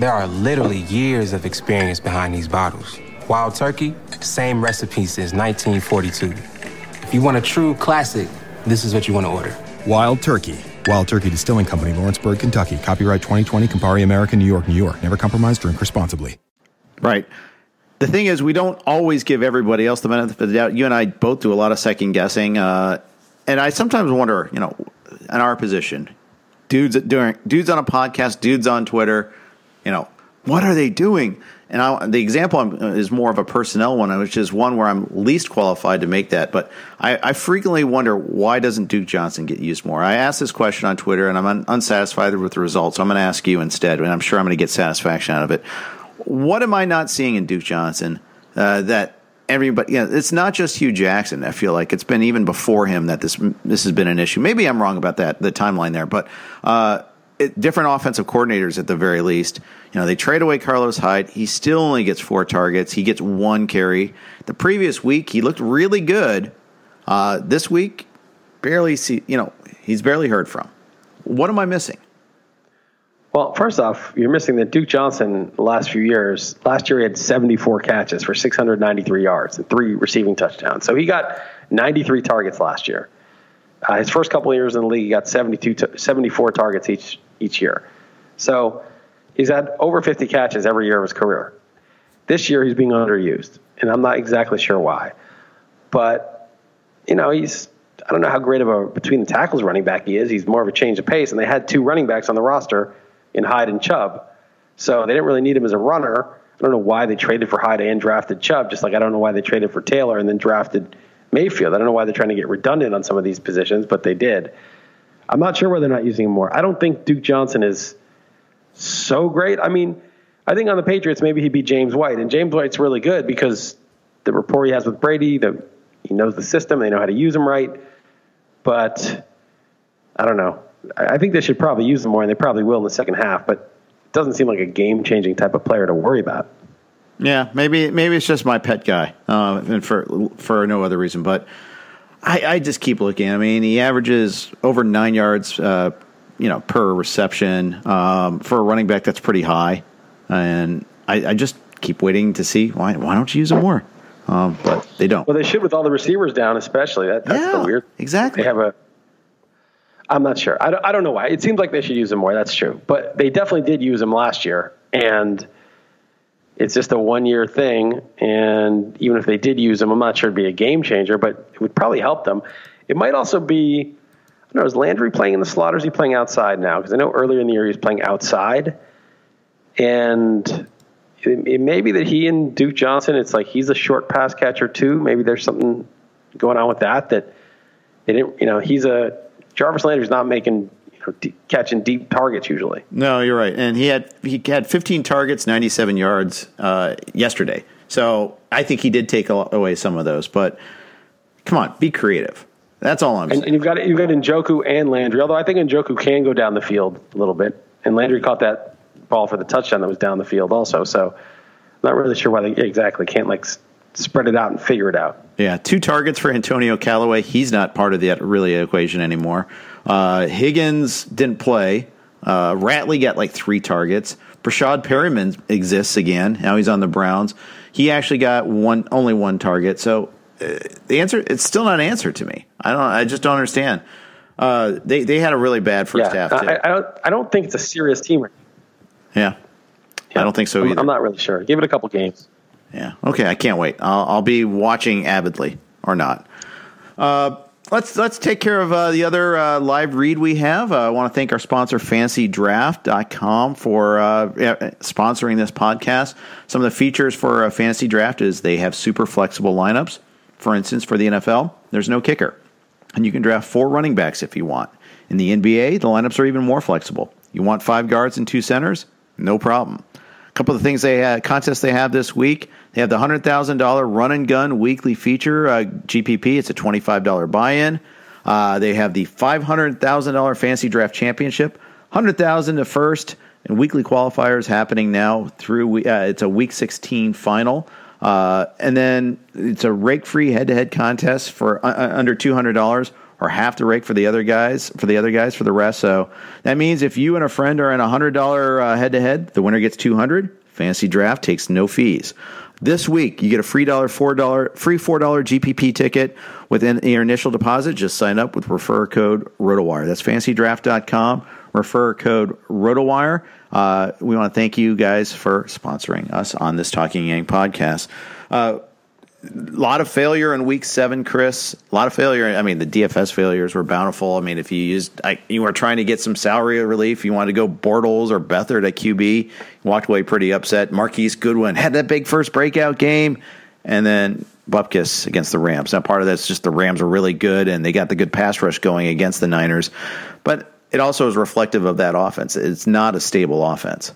There are literally years of experience behind these bottles. Wild Turkey, same recipe since 1942. If you want a true classic, this is what you want to order. Wild Turkey Wild Turkey Distilling Company, Lawrenceburg, Kentucky. Copyright 2020, Campari American, New York, New York. Never compromise, drink responsibly. Right. The thing is, we don't always give everybody else the benefit of the doubt. You and I both do a lot of second guessing. Uh, and I sometimes wonder, you know, in our position, dudes doing dudes on a podcast, dudes on Twitter, you know, what are they doing? And I, the example is more of a personnel one, which is one where I'm least qualified to make that. But I, I frequently wonder why doesn't Duke Johnson get used more? I asked this question on Twitter, and I'm un, unsatisfied with the results. So I'm going to ask you instead, and I'm sure I'm going to get satisfaction out of it. What am I not seeing in Duke Johnson uh, that everybody? You know, it's not just Hue Jackson. I feel like it's been even before him that this this has been an issue. Maybe I'm wrong about that, the timeline there, but. Uh, it, different offensive coordinators at the very least. You know, they trade away Carlos Hyde. He still only gets four targets. He gets one carry. The previous week, he looked really good. Uh, this week, barely see. You know, he's barely heard from. What am I missing? Well, first off, you're missing that Duke Johnson last few years. Last year he had 74 catches for 693 yards and three receiving touchdowns. So he got 93 targets last year. Uh, his first couple years in the league, he got 72, 74 targets each each year. So he's had over 50 catches every year of his career. This year he's being underused, and I'm not exactly sure why. But, you know, he's, I don't know how great of a between the tackles running back he is. He's more of a change of pace, and they had two running backs on the roster in Hyde and Chubb. So they didn't really need him as a runner. I don't know why they traded for Hyde and drafted Chubb, just like I don't know why they traded for Taylor and then drafted Mayfield. I don't know why they're trying to get redundant on some of these positions, but they did. I'm not sure why they're not using him more. I don't think Duke Johnson is so great. I mean, I think on the Patriots maybe he'd be James White, and James White's really good because the rapport he has with Brady, the he knows the system, they know how to use him right. But I don't know. I think they should probably use him more, and they probably will in the second half. But it doesn't seem like a game changing type of player to worry about. Yeah, maybe maybe it's just my pet guy, uh, and for for no other reason. But I, I, just keep looking. I mean, he averages over nine yards, uh, you know, per reception um, for a running back. That's pretty high, and I, I, just keep waiting to see why why don't you use him more? Um, but they don't. Well, they should with all the receivers down, especially. That, that's yeah, the weird. Exactly. They have a. I'm not sure. I don't, I don't know why. It seems like they should use him more. That's true, but they definitely did use him last year, and it's just a one year thing. And even if they did use him, I'm not sure it'd be a game changer, but it would probably help them. It might also be, know, is Landry playing in the slot or is he playing outside now? Because I know earlier in the year he was playing outside. And it, it may be that he and Duke Johnson, it's like he's a short pass catcher too. Maybe there's something going on with that that they didn't, you know, he's a, Jarvis Landry's not making catching deep targets usually. No, you're right. And he had he had 15 targets, 97 yards uh, yesterday. So I think he did take away some of those. But come on, be creative. That's all I'm and, saying. And you've got you've got Njoku and Landry. Although I think Njoku can go down the field a little bit, and Landry caught that ball for the touchdown that was down the field also. So not really sure why they exactly can't like spread it out and figure it out. Yeah, two targets for Antonio Callaway. He's not part of the really equation anymore. Uh, Higgins didn't play. Uh, Ratley got like three targets. Breshad Perriman exists again. Now he's on the Browns. He actually got one, only one target. So uh, the answer, it's still not an answer to me. I don't, I just don't understand. Uh, they they had a really bad first yeah, half. Too. I, I, don't, I don't think it's a serious team. Yeah, yeah. I don't think so I'm, either. I'm not really sure. Give it a couple games. Yeah. Okay. I can't wait. I'll, I'll be watching avidly or not. Uh, let's let's take care of uh, the other uh, live read we have. Uh, I want to thank our sponsor, FantasyDraft.com, for uh, sponsoring this podcast. Some of the features for a Fantasy Draft is they have super flexible lineups. For instance, for the NFL, there's no kicker, and you can draft four running backs if you want. In the NBA, the lineups are even more flexible. You want five guards and two centers? No problem. A couple of the things they have, contests they have this week. They have the hundred thousand dollar run and gun weekly feature uh, GPP. It's a twenty five dollar buy in. Uh, they have the five hundred thousand dollar Fantasy Draft championship, hundred thousand to first, and weekly qualifiers happening now through. Uh, it's a week sixteen final. Uh, and then it's a rake free head to head contest for uh, uh, under two hundred dollars or half the rake for the other guys for the other guys for the rest. So that means if you and a friend are in a hundred dollar head to head, the winner gets two hundred. Fantasy draft takes no fees. This week, you get a free dollar, four dollar, free four dollar GPP ticket within your initial deposit. Just sign up with refer code RotoWire. That's fantasydraft.com. Refer code RotoWire. Uh, we want to thank you guys for sponsoring us on this Talking Yang podcast. Uh, a lot of failure in week seven, Chris. A lot of failure. I mean, the DFS failures were bountiful. I mean, if you used, I, you were trying to get some salary relief, you wanted to go Bortles or Beathard at QB, walked away pretty upset. Marquise Goodwin had that big first breakout game, and then Bupkis against the Rams. Now, part of that's just the Rams are really good, and they got the good pass rush going against the Niners, but it also is reflective of that offense. It's not a stable offense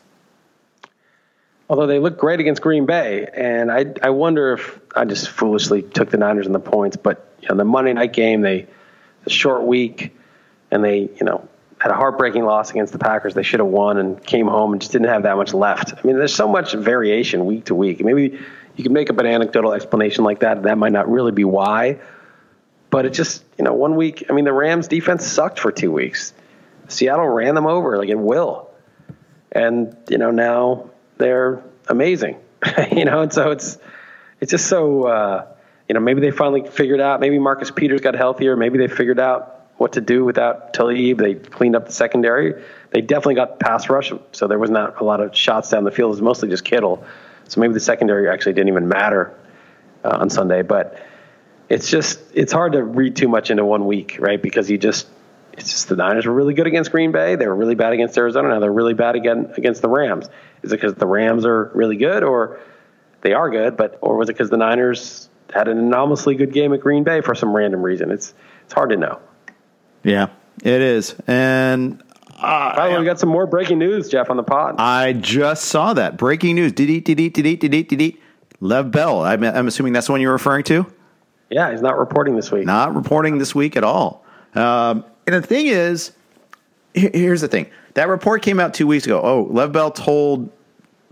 although they look great against Green Bay. And I, I wonder if I just foolishly took the Niners in the points, but you know, the Monday night game, they the short week, and they you know had a heartbreaking loss against the Packers. They should have won and came home and just didn't have that much left. I mean, there's so much variation week to week. Maybe you can make up an anecdotal explanation like that. That might not really be why, but it just you know one week. I mean, the Rams defense sucked for two weeks. Seattle ran them over like it will, and you know now they're amazing. you know, and so it's it's just so uh, you know maybe they finally figured out. Maybe Marcus Peters got healthier. Maybe they figured out what to do without Talib. They cleaned up the secondary. They definitely got pass rush, so there was not a lot of shots down the field. It was mostly just Kittle. So maybe the secondary actually didn't even matter uh, on Sunday. But it's just it's hard to read too much into one week, right? Because you just it's just the Niners were really good against Green Bay. They were really bad against Arizona. Now they're really bad again against the Rams. Is it because the Rams are really good, or they are good, but or was it because the Niners had an anomalously good game at Green Bay for some random reason? It's it's hard to know. Yeah, it is. And uh, By the way, we got some more breaking news, Jeff, on the pod. I just saw that breaking news. Did did did did did eat. Lev Bell. I'm, I'm assuming that's the one you're referring to. Yeah, he's not reporting this week. Not reporting this week at all. Um, and the thing is, here's the thing. That report came out two weeks ago. Oh, Lev Bell told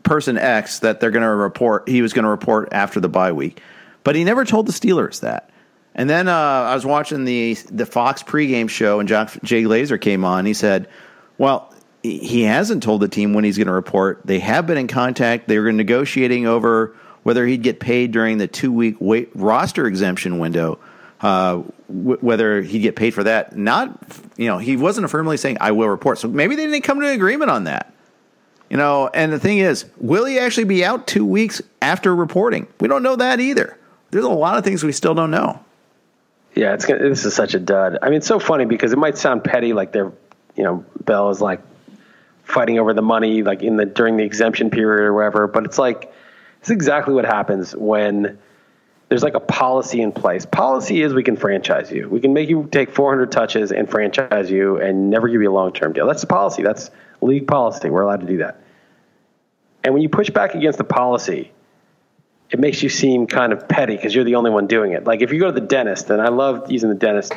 person X that they're going to report. He was going to report after the bye week, but he never told the Steelers that. And then uh, I was watching the the Fox pregame show, and John, Jay Glazer came on. He said, "Well, he hasn't told the team when he's going to report. They have been in contact. They were negotiating over whether he'd get paid during the two week roster exemption window." Uh, w- whether he'd get paid for that. Not, you know, he wasn't affirmably saying, I will report. So maybe they didn't come to an agreement on that. You know, and the thing is, will he actually be out two weeks after reporting? We don't know that either. There's a lot of things we still don't know. Yeah, it's gonna, this is such a dud. I mean, it's so funny because it might sound petty, like they're, you know, Bell is like fighting over the money, like in the during the exemption period or whatever. But it's like it's exactly what happens when there's like a policy in place. Policy is we can franchise you. We can make you take 400 touches and franchise you and never give you a long term deal. That's the policy. That's league policy. We're allowed to do that. And when you push back against the policy, it makes you seem kind of petty because you're the only one doing it. Like if you go to the dentist, and I love using the dentist,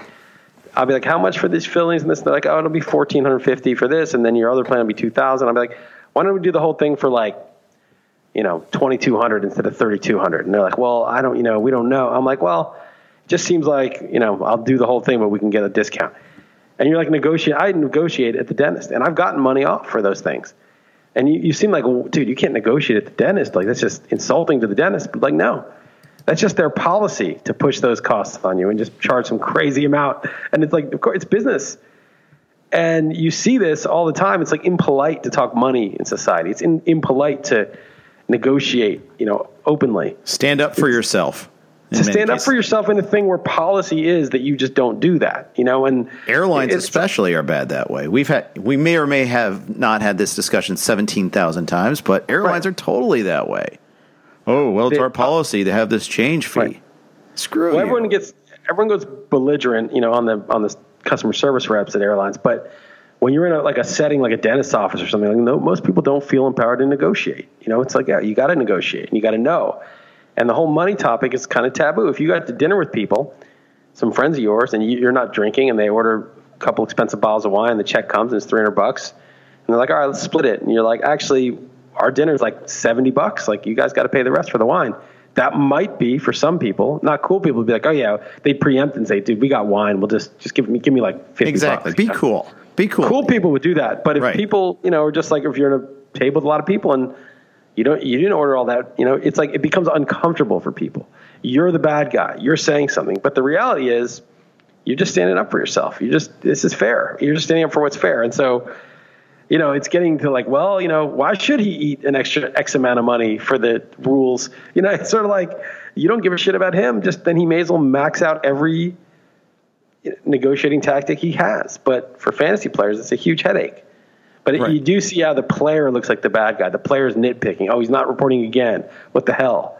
I'll be like, "How much for these fillings and this?" And they're like, "Oh, it'll be fourteen hundred fifty for this, and then your other plan will be two thousand. I'll be like, "Why don't we do the whole thing for like you know, 2200 instead of 3200. And they're like, well, I don't, you know, we don't know. I'm like, well, it just seems like, you know, I'll do the whole thing, but we can get a discount. And you're like, negotiate. I negotiate at the dentist and I've gotten money off for those things. And you, you seem like, well, dude, you can't negotiate at the dentist. Like that's just insulting to the dentist. But like, no, that's just their policy to push those costs on you and just charge some crazy amount. And it's like, of course, it's business. And you see this all the time. It's like impolite to talk money in society. It's in, impolite to, negotiate, you know, openly. Stand up for yourself. To stand up for yourself in a thing where policy is that you just don't do that, you know, and airlines especially are bad that way. We've had, we may or may have not had this discussion 17,000 times, but airlines right. are totally that way. Oh, well, it's they, our policy to have this change fee. Right. Screw well, Everyone gets, everyone goes belligerent, you know, on the, on the customer service reps at airlines, but when you're in a, like a setting like a dentist's office or something, like no, most people don't feel empowered to negotiate. You know, it's like yeah, you got to negotiate and you got to know. And the whole money topic is kind of taboo. If you got to dinner with people, some friends of yours, and you're not drinking, and they order a couple expensive bottles of wine, and the check comes and it's 300 bucks, and they're like, all right, let's split it. And you're like, actually, our dinner is like 70 bucks. Like you guys got to pay the rest for the wine. That might be for some people, not cool people, would be like, oh yeah, they preempt and say, dude, we got wine. We'll just just give me give me like 50 exactly. Bucks. Be cool. Be cool. Cool people would do that. But if right. people, you know, are just like if you're in a table with a lot of people and you don't you didn't order all that, you know, it's like it becomes uncomfortable for people. You're the bad guy. You're saying something. But the reality is you're just standing up for yourself. You just this is fair. You're just standing up for what's fair. And so you know, it's getting to like, well, you know, why should he eat an extra X amount of money for the rules? You know, it's sort of like you don't give a shit about him. Just then he may as well max out every negotiating tactic he has. But for fantasy players, it's a huge headache. But right. you do see how the player looks like the bad guy. The player's nitpicking. Oh, he's not reporting again. What the hell?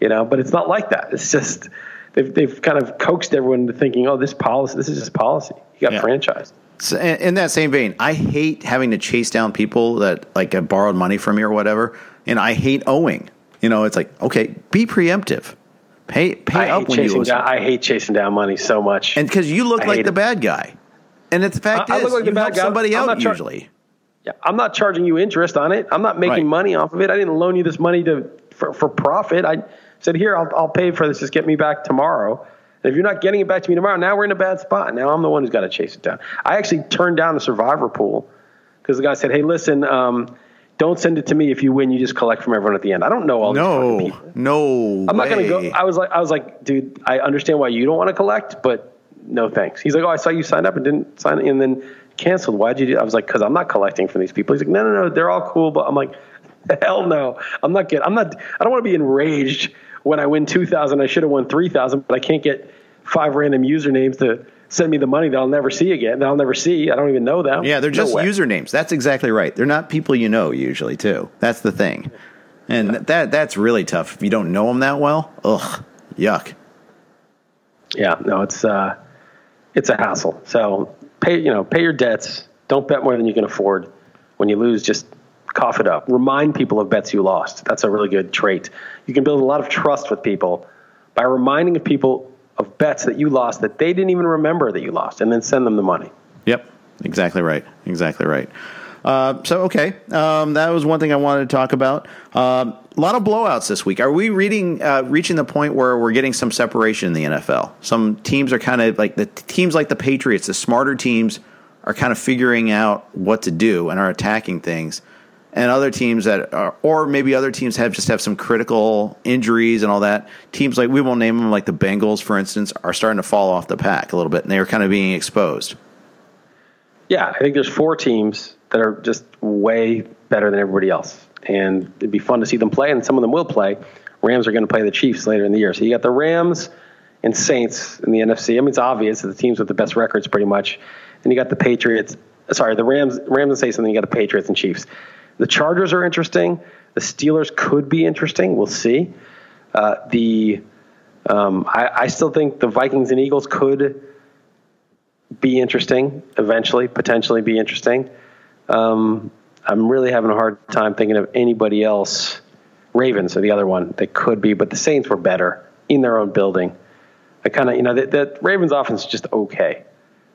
You know, but it's not like that. It's just they've they've kind of coaxed everyone into thinking, oh, this policy, this is just policy. You got yeah. franchised. So in that same vein, I hate having to chase down people that like have borrowed money from me or whatever, and I hate owing. You know, it's like okay, be preemptive. Pay pay up when you down, I hate chasing down money so much. And because you look I like the bad guy, and it's the fact I, is, I look like you the bad guy. somebody I'm out char- usually. Yeah, I'm not charging you interest on it. I'm not making right. money off of it. I didn't loan you this money to for, for profit. I said, here, I'll, I'll pay for this. Just get me back tomorrow. And if you're not getting it back to me tomorrow, now we're in a bad spot. Now I'm the one who's got to chase it down. I actually turned down the survivor pool because the guy said, hey, listen, um, don't send it to me. If you win, you just collect from everyone at the end. I don't know all no, these people. No, I'm not going to go. I was like, I was like, dude, I understand why you don't want to collect, but no thanks. He's like, oh, I saw you signed up and didn't sign, and then canceled. Why'd you do? I was like, because I'm not collecting from these people. He's like, no, no, no, they're all cool, but I'm like, hell no, I'm not getting. I'm not. I don't want to be enraged when I win two thousand. I should have won three thousand, but I can't get five random usernames to send me the money that I'll never see again. That I'll never see. I don't even know them. Yeah, they're just no usernames. That's exactly right. They're not people you know usually too. That's the thing, and yeah. that that's really tough if you don't know them that well. Ugh, yuck. Yeah, no, it's uh, it's a hassle. So pay you know pay your debts. Don't bet more than you can afford. When you lose, just cough it up. Remind people of bets you lost. That's a really good trait. You can build a lot of trust with people by reminding people of bets that you lost that they didn't even remember that you lost, and then send them the money. Yep. Exactly right. Exactly right. Uh, so okay, um, that was one thing I wanted to talk about. Um, a lot of blowouts this week. Are we reading uh, reaching the point where we're getting some separation in the NFL? Some teams are kind of like the teams like the Patriots, the smarter teams are kind of figuring out what to do and are attacking things. And other teams that are, or maybe other teams have just have some critical injuries and all that. Teams like we won't name them, like the Bengals, for instance, are starting to fall off the pack a little bit, and they're kind of being exposed. Yeah, I think there's four teams that are just way better than everybody else, and it'd be fun to see them play. And some of them will play. Rams are going to play the Chiefs later in the year, so you got the Rams and Saints in the NFC. I mean, it's obvious that the teams with the best records, pretty much. And you got the Patriots. Sorry, the Rams, Rams and Saints, and then you got the Patriots and Chiefs. The Chargers are interesting. The Steelers could be interesting. We'll see. Uh, the um, I, I, still think the Vikings and Eagles could be interesting eventually, potentially be interesting. Um, I'm really having a hard time thinking of anybody else. Ravens are the other one that could be, but the Saints were better in their own building. I kind of, you know, the, the Ravens offense is just okay.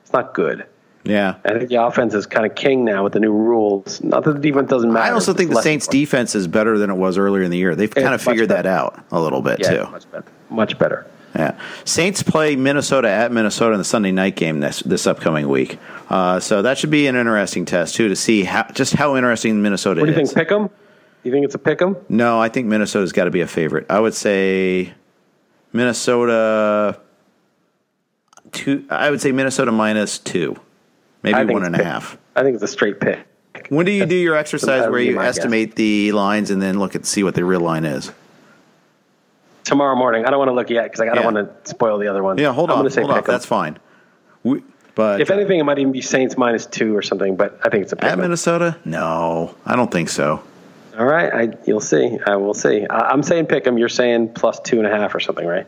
It's not good. Yeah. I think the offense is kind of king now with the new rules. Not that the defense doesn't matter. I also think the Saints' defense is better than it was earlier in the year. They've it's kind of figured that out a little bit, yeah, too. Much better. Much better. Yeah. Saints play Minnesota at Minnesota in the Sunday night game this this upcoming week. Uh, so that should be an interesting test, too, to see how just how interesting Minnesota is. What do you think, pick them? You think it's a pick 'em? No, I think Minnesota's got to be a favorite. I would say Minnesota two. I would say Minnesota minus two, maybe one and a half. I think it's a straight pick. When do you do your exercise where you estimate guess. the lines and then look at see what the real line is? Tomorrow morning. I don't want to look yet because I don't yeah. want to spoil the other one. Yeah, hold I'm on. Say hold on. That's fine. We, but if anything, it might even be Saints minus two or something. But I think it's a pick at Minnesota. No, I don't think so. All right, I, you'll see. I will see. I, am saying pick 'em. You're saying plus two and a half or something, right?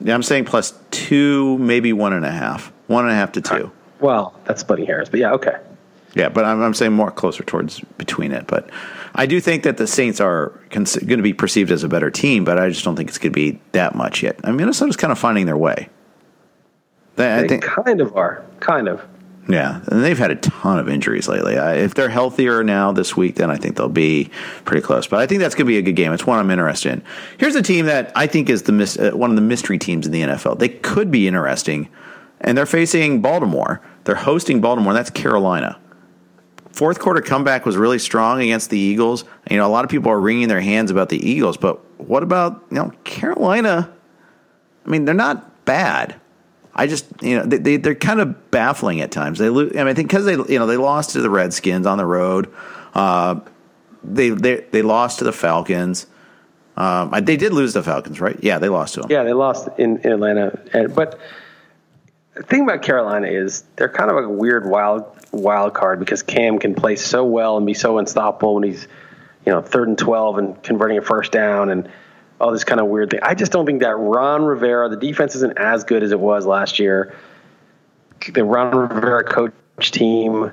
Yeah, I'm saying plus two, maybe one and a half, one and a half to two. Well, that's splitting hairs, but yeah, okay. Yeah, but I'm, I'm saying more closer towards between it. But I do think that the Saints are cons- going to be perceived as a better team, but I just don't think it's going to be that much yet. I mean, Minnesota's kind of finding their way. They, they I think, kind of are, kind of. Yeah, and they've had a ton of injuries lately. I, if they're healthier now this week, then I think they'll be pretty close. But I think that's going to be a good game. It's one I'm interested in. Here's a team that I think is the uh, one of the mystery teams in the NFL. They could be interesting, and they're facing Baltimore. They're hosting Baltimore. That's Carolina. Fourth quarter comeback was really strong against the Eagles. You know, a lot of people are wringing their hands about the Eagles, but what about you know Carolina? I mean, they're not bad. I just you know they, they are kind of baffling at times. They lose. I mean, I think because they you know they lost to the Redskins on the road. Uh, they they they lost to the Falcons. Um, they did lose the Falcons, right? Yeah, they lost to them. Yeah, they lost in, in Atlanta. But the thing about Carolina is they're kind of a weird wild wild card because Cam can play so well and be so unstoppable when he's you know third and twelve and converting a first down and all this kind of weird thing. I just don't think that Ron Rivera, the defense isn't as good as it was last year. The Ron Rivera coach team,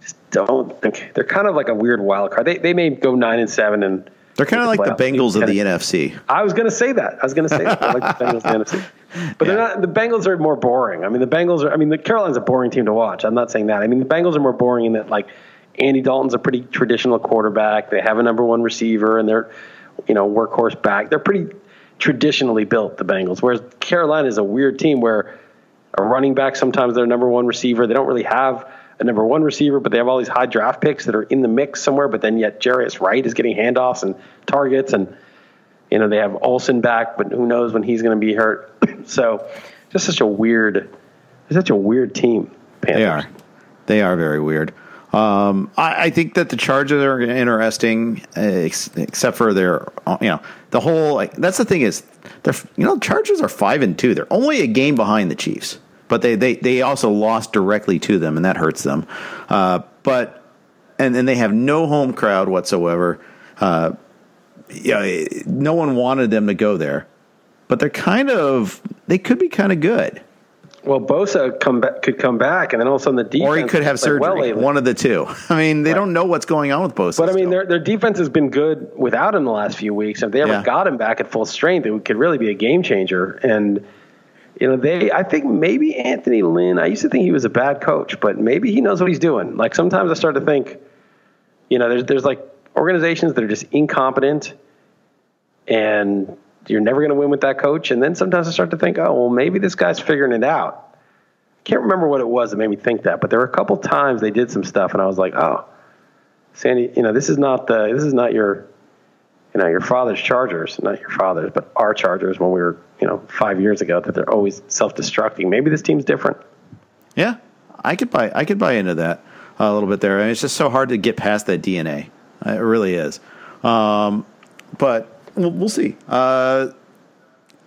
just don't think they're kind of like a weird wild card. They they may go nine and seven and they're kind of like the Bengals of the NFC. I was going to say that. I was going to say that. They're like the Bengals of the NFC. But yeah. they're not. The Bengals are more boring. I mean, the Bengals are. I mean, the Carolina's a boring team to watch. I'm not saying that. I mean, the Bengals are more boring in that like Andy Dalton's a pretty traditional quarterback. They have a number one receiver, and they're you know, workhorse back. They're pretty traditionally built, the Bengals. Whereas Carolina is a weird team where a running back sometimes their number one receiver. They don't really have a number one receiver, but they have all these high draft picks that are in the mix somewhere. But then yet Jarius Wright is getting handoffs and targets, and you know they have Olsen back, but who knows when he's going to be hurt. so just such a weird, such a weird team. Panthers. They are, they are very weird. Um, I, I, think that the Chargers are interesting, ex- except for their, you know, the whole. Like, that's the thing is, they're you know, Chargers are five and two. They're only a game behind the Chiefs, but they they they also lost directly to them, and that hurts them. Uh, but and and they have no home crowd whatsoever. Uh, yeah, no one wanted them to go there, but they're kind of they could be kind of good. Well, Bosa come back, could come back, and then all of a sudden the defense. Or he could have surgery. Well one of the two. I mean, they right. don't know what's going on with Bosa. But I mean, their their defense has been good without him the last few weeks. If they ever yeah. got him back at full strength, it could really be a game changer. And you know, they, I think maybe Anthony Lynn, I used to think he was a bad coach, but maybe he knows what he's doing. Like sometimes I start to think, you know, there's, there's like organizations that are just incompetent and you're never going to win with that coach. And then sometimes I start to think, oh, well, maybe this guy's figuring it out. I can't remember what it was that made me think that, but there were a couple times they did some stuff and I was like, oh, Sandy, you know, this is not the, this is not your, you know, your father's Chargers, not your father's, but our Chargers when we were, you know, five years ago, that they're always self-destructing. Maybe this team's different. Yeah, I could buy. I could buy into that a little bit there. I mean, it's just so hard to get past that DNA. It really is. Um, but we'll, we'll see. Uh,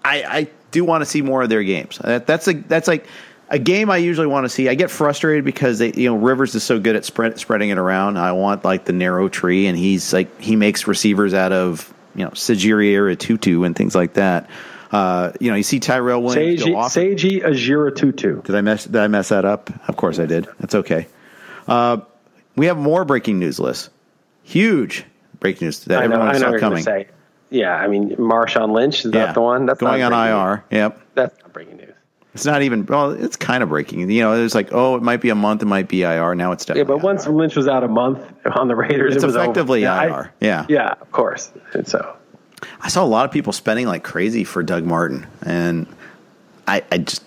I, I do want to see more of their games. That, that's a that's like a game I usually want to see. I get frustrated because they, you know Rivers is so good at spread, spreading it around. I want like the narrow tree, and he's like he makes receivers out of you know Sajiri Tutu and things like that. Uh, you know, you see Tyrell Williams Seiji, Ajira Tutu. Did I mess? Did I mess that up? Of course I did. That's okay. Uh, we have more breaking news Liss. Huge breaking news that I know, everyone I know saw what coming. Yeah, I mean Marshawn Lynch is that the one? That's going not on IR. news. Yep. That's not breaking news. It's not even. Well, it's kind of breaking. You know, it's like, oh, it might be a month. It might be IR. Now it's definitely. Yeah, but once Lynch was out a month on the Raiders, It's it was over. effectively Yeah, I- IR. Yeah. yeah, of course. And so I saw a lot of people spending like crazy for Doug Martin, and I, I just,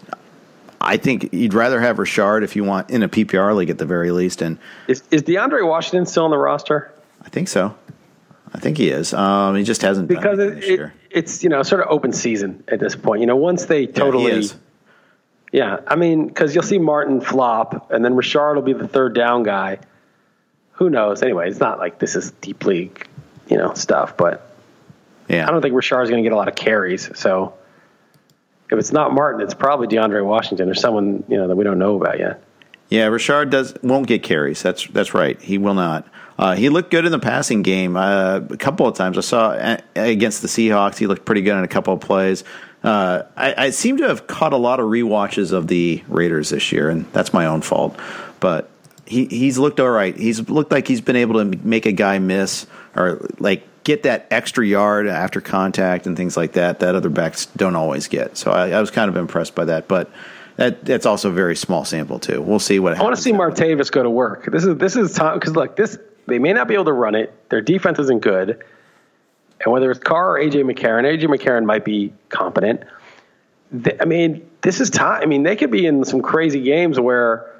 I think you'd rather have Richard if you want in a PPR league at the very least, and is is DeAndre Washington still on the roster? I think so. I think he is. Um, he just hasn't done Because it, this it, year. it's you know sort of open season at this point. You know, once they Yeah, he totally. is. Yeah, I mean, because you'll see Martin flop, and then Richard will be the third down guy. Who knows? Anyway, it's not like this is deep league, you know, stuff. But Yeah, I don't think Richard's going to get a lot of carries. So if it's not Martin, it's probably DeAndre Washington or someone you know that we don't know about yet. Yeah, Richard does won't get carries. That's that's right. He will not. Uh, he looked good in the passing game uh, a couple of times. I saw a- against the Seahawks. He looked pretty good in a couple of plays. Uh, I, I seem to have caught a lot of rewatches of the Raiders this year, and that's my own fault. But he he's looked all right. He's looked like he's been able to make a guy miss or like get that extra yard after contact and things like that that other backs don't always get. So I, I was kind of impressed by that, but. That, that's also a very small sample too. We'll see what I want to see Martavis go to work. This is this is time because look, this they may not be able to run it. Their defense isn't good, and whether it's Carr or AJ McCarron, AJ McCarron might be competent. I mean, this is time. I mean, they could be in some crazy games where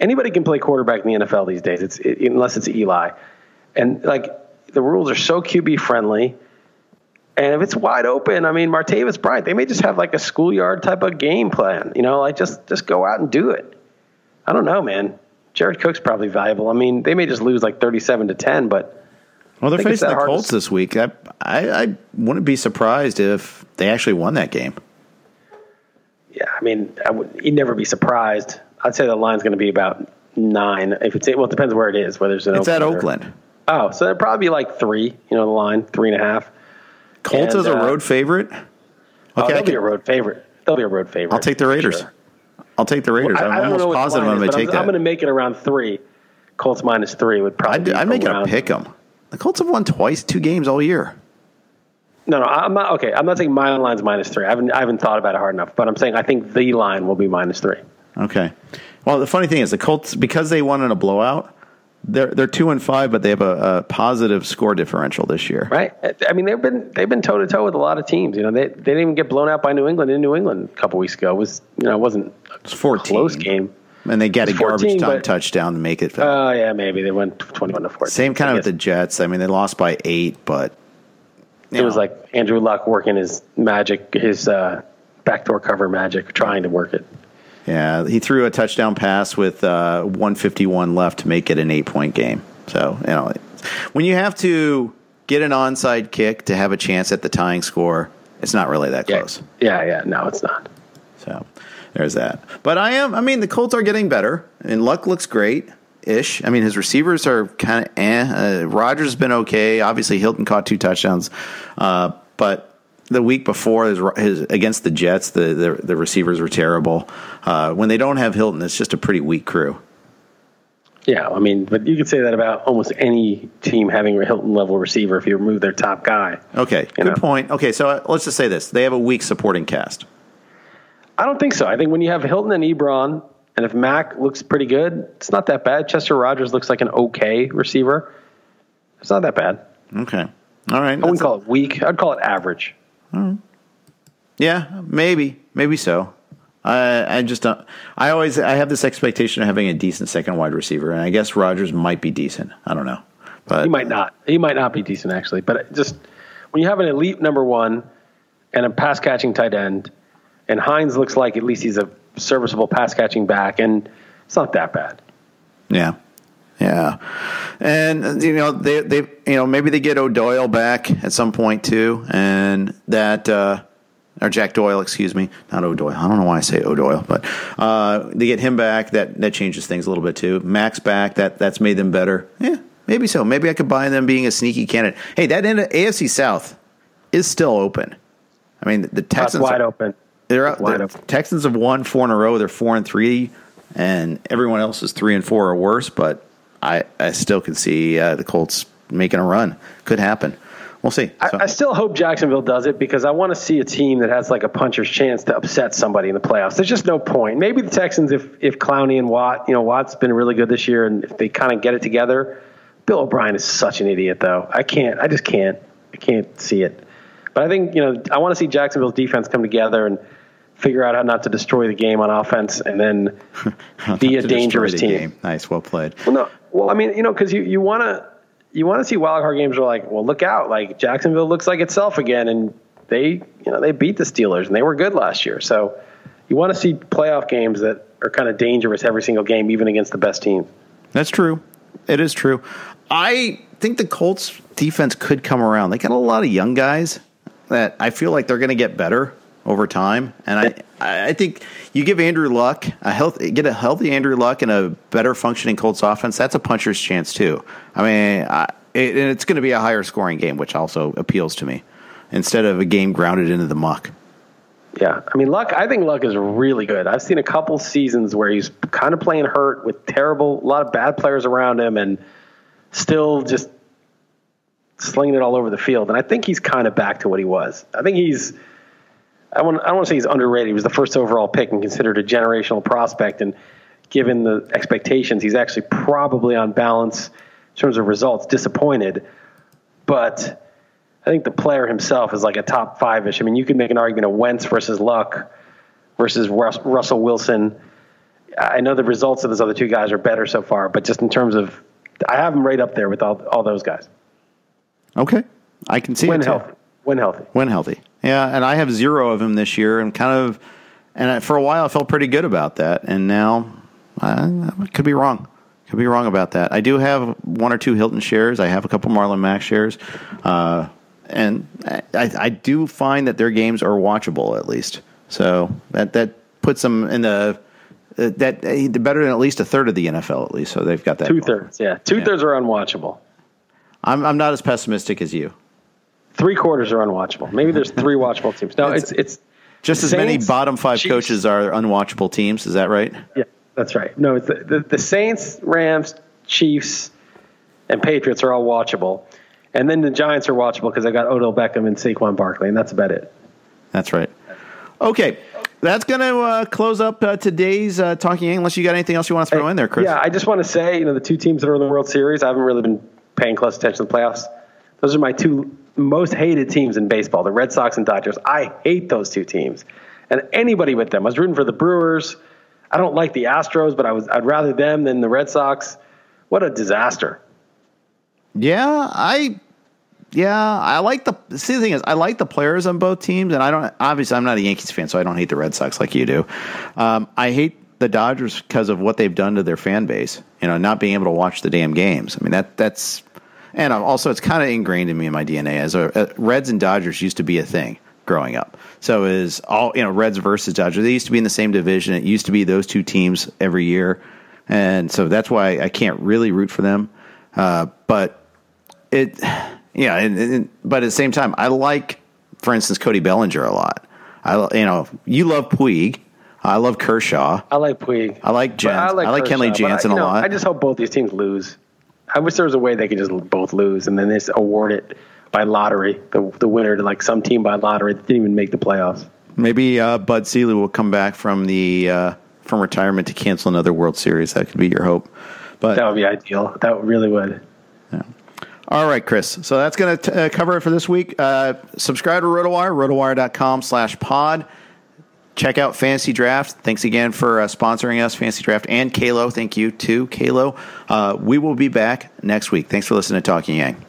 anybody can play quarterback in the NFL these days. It's it, unless it's Eli, and like the rules are so QB friendly. And if it's wide open, I mean, Martavis Bryant, they may just have like a schoolyard type of game plan. You know, like just just go out and do it. I don't know, man. Jared Cook's probably valuable. I mean, they may just lose like thirty-seven to ten, but Well, they're facing the hard to Colts this week. I, I I wouldn't be surprised if they actually won that game. yeah, I mean, I would you'd never be surprised. I'd say the line's going to be about nine. If it's well, it depends where it is. Whether it's in It's at or- Oakland. Oh, so it'd probably be like three. You know, the line three and a half. Colts And, as a uh, road favorite. Oh, Okay, I they'll be can- a road favorite. They'll be a road favorite. I'll take the Raiders. sure. I'll take the Raiders. I, I'm I almost know what the positive I'm going to take I'm, I'm going to make it around three. Colts minus three would probably. I'd, be I'd make it a pick 'em. The Colts have won twice, two games all year. No, no, I'm not. Okay, I'm not saying my line's minus three. I haven't, I haven't thought about it hard enough. But I'm saying I think the line will be minus three. Okay. Well, the funny thing is, the Colts because they won in a blowout, they're they're two and five, but they have a, a positive score differential this year. Right? I mean, they've been they've been toe to toe with a lot of teams. You know, they they didn't even get blown out by New England in New England a couple weeks ago. It was you know it wasn't a It's 14. close game. And they get a 14, garbage time but- touchdown to make it. Oh yeah, maybe they went twenty one to fourteen. Same kind I of with the Jets. I mean, they lost by eight, but It was like Andrew Luck working his magic, his uh, backdoor cover magic, trying to work it. Yeah, he threw a touchdown pass with uh, 151 left to make it an eight point game. So, you know, when you have to get an onside kick to have a chance at the tying score, it's not really that Yeah, close. yeah, yeah. No, it's not. So, there's that. But I am, I mean, the Colts are getting better, and Luck looks great ish. I mean, his receivers are kind of eh. Uh, Rogers has been okay. Obviously, Hilton caught two touchdowns. Uh, but the week before his, his against the Jets, the, the the receivers were terrible. Uh, when they don't have Hilton, it's just a pretty weak crew. Yeah, I mean, but you could say that about almost any team having a Hilton level receiver if you remove their top guy. Okay, good know. point. Okay, so uh, let's just say this: they have a weak supporting cast. I don't think so. I think when you have Hilton and Ebron, and if Mack looks pretty good, it's not that bad. Chester Rogers looks like an okay receiver. It's not that bad. Okay. All right. I wouldn't call it weak. I'd call it average. Yeah, maybe, maybe so. I I just don't. I always I have this expectation of having a decent second wide receiver, and I guess Rogers might be decent. I don't know, but He might not. He might not be decent actually, but just when you have an elite number one and a pass catching tight end, and Hines looks like at least he's a serviceable pass catching back, and it's not that bad. Yeah. Yeah. And you know, they they you know, maybe they get O'Doyle back at some point too and that uh or Jack Doyle, excuse me, not O'Doyle. I don't know why I say O'Doyle, but uh, they get him back. That that changes things a little bit too. Mack's back. That that's made them better. Yeah, maybe so. Maybe I could buy them being a sneaky candidate. Hey, that end of AFC South is still open. I mean, the That's Texans wide are- open. They're out. The. Texans have won four in a row. They're four and three, and everyone else is three and four or worse. But I, I still can see uh, the Colts making a run. Could happen. We'll see. I, So- I still hope Jacksonville does it because I want to see a team that has like a puncher's chance to upset somebody in the playoffs. There's just no point. Maybe the Texans, if if Clowney and Watt, you know, Watt's been really good this year, and if they kind of get it together. Bill O'Brien is such an idiot, though. I can't. I just can't. I can't see it. But I think you know, I want to see Jacksonville's defense come together and figure out how not to destroy the game on offense, and then be a dangerous team. game. Nice, well played. Well, no. Well, I mean, you know, because you, you want to you want to see wild card games where like, well, look out, like Jacksonville looks like itself again, and they you know they beat the Steelers and they were good last year. So you want to see playoff games that are kind of dangerous every single game, even against the best team. That's true. It is true. I think the Colts defense could come around. They got a lot of young guys that I feel like they're going to get better over time. And I, I think you give Andrew Luck a health, get a healthy Andrew Luck and a better functioning Colts offense. That's a puncher's chance too. I mean, I, it, and it's going to be a higher scoring game, which also appeals to me instead of a game grounded into the muck. Yeah, I mean, Luck. I think Luck is really good. I've seen a couple seasons where he's kind of playing hurt with terrible, a lot of bad players around him, and still just slinging it all over the field. And I think he's kind of back to what he was. I think he's. I want. I don't want to say he's underrated. He was the first overall pick and considered a generational prospect. And given the expectations, he's actually probably on balance in terms of results disappointed. But I think the player himself is like a top five ish. I mean, you could make an argument of Wentz versus Luck versus Rus- Russell Wilson. I know the results of those other two guys are better so far, but just in terms of, I have him right up there with all, all those guys. Okay. I can see When it. too. healthy. When healthy. when healthy. Yeah, and I have zero of him this year, and kind of, and I, for a while I felt pretty good about that, and now I, I could be wrong. Could be wrong about that. I do have one or two Hilton shares. I have a couple Marlon Mack shares, uh, and I, I do find that their games are watchable at least. So that that puts them in the uh, that uh, better than at least a third of the NFL at least. So they've got that Two thirds, Yeah. Two thirds are unwatchable. I'm I'm not as pessimistic as you. Three quarters are unwatchable. Maybe there's three watchable teams. No, it's, it's, Just as many bottom five Chiefs. coaches are unwatchable teams. Is that right? Yeah, that's right. No, it's the, the, the Saints, Rams, Chiefs, and Patriots are all watchable. And then the Giants are watchable because I got Odell Beckham and Saquon Barkley, and that's about it. That's right. Okay, that's going to uh, close up uh, today's uh, talking. Unless you got anything else you want to throw in there, Chris? Yeah, I just want to say, you know, the two teams that are in the World Series, I haven't really been paying close attention to the playoffs. Those are my two most hated teams in baseball, the Red Sox and Dodgers. I hate those two teams. And anybody with them. I was rooting for the Brewers. I don't like the Astros, but I was I'd rather them than the Red Sox. What a disaster. Yeah, I. Yeah, I like the. See, the thing is, I like the players on both teams, and I don't. Obviously, I'm not a Yankees fan, so I don't hate the Red Sox like you do. Um, I hate the Dodgers because of what they've done to their fan base. You know, not being able to watch the damn games. I mean, that that's, and also it's kind of ingrained in me in my DNA. As a, uh, Reds and Dodgers used to be a thing growing up. So is all you know, Reds versus Dodgers. They used to be in the same division. It used to be those two teams every year, and so that's why I can't really root for them. Uh, but it, yeah, and, and, but at the same time, I like, for instance, Cody Bellinger a lot. I, you know, you love Puig. I love Kershaw. I like Puig. I like Jens. I like, Kenley Kershaw, but Jansen I, you a lot. I just hope both these teams lose. I wish there was a way they could just both lose and then they just award it by lottery, the the winner to like some team by lottery that didn't even make the playoffs. Maybe uh, Bud Selig will come back from the uh, from retirement to cancel another World Series. That could be your hope. But that would be ideal. That really would. Yeah. All right, Chris. So that's going to uh, cover it for this week. Uh, subscribe to RotoWire, rotowire.com slash pod. Check out Fantasy Draft. Thanks again for uh, sponsoring us, Fantasy Draft, and QALO. Thank you to QALO. Uh, we will be back next week. Thanks for listening to Talking Yang.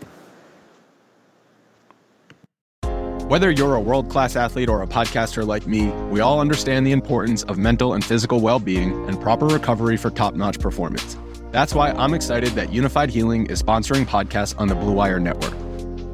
Whether you're a world class athlete or a podcaster like me, we all understand the importance of mental and physical well being and proper recovery for top notch performance. That's why I'm excited that Unified Healing is sponsoring podcasts on the Blue Wire Network.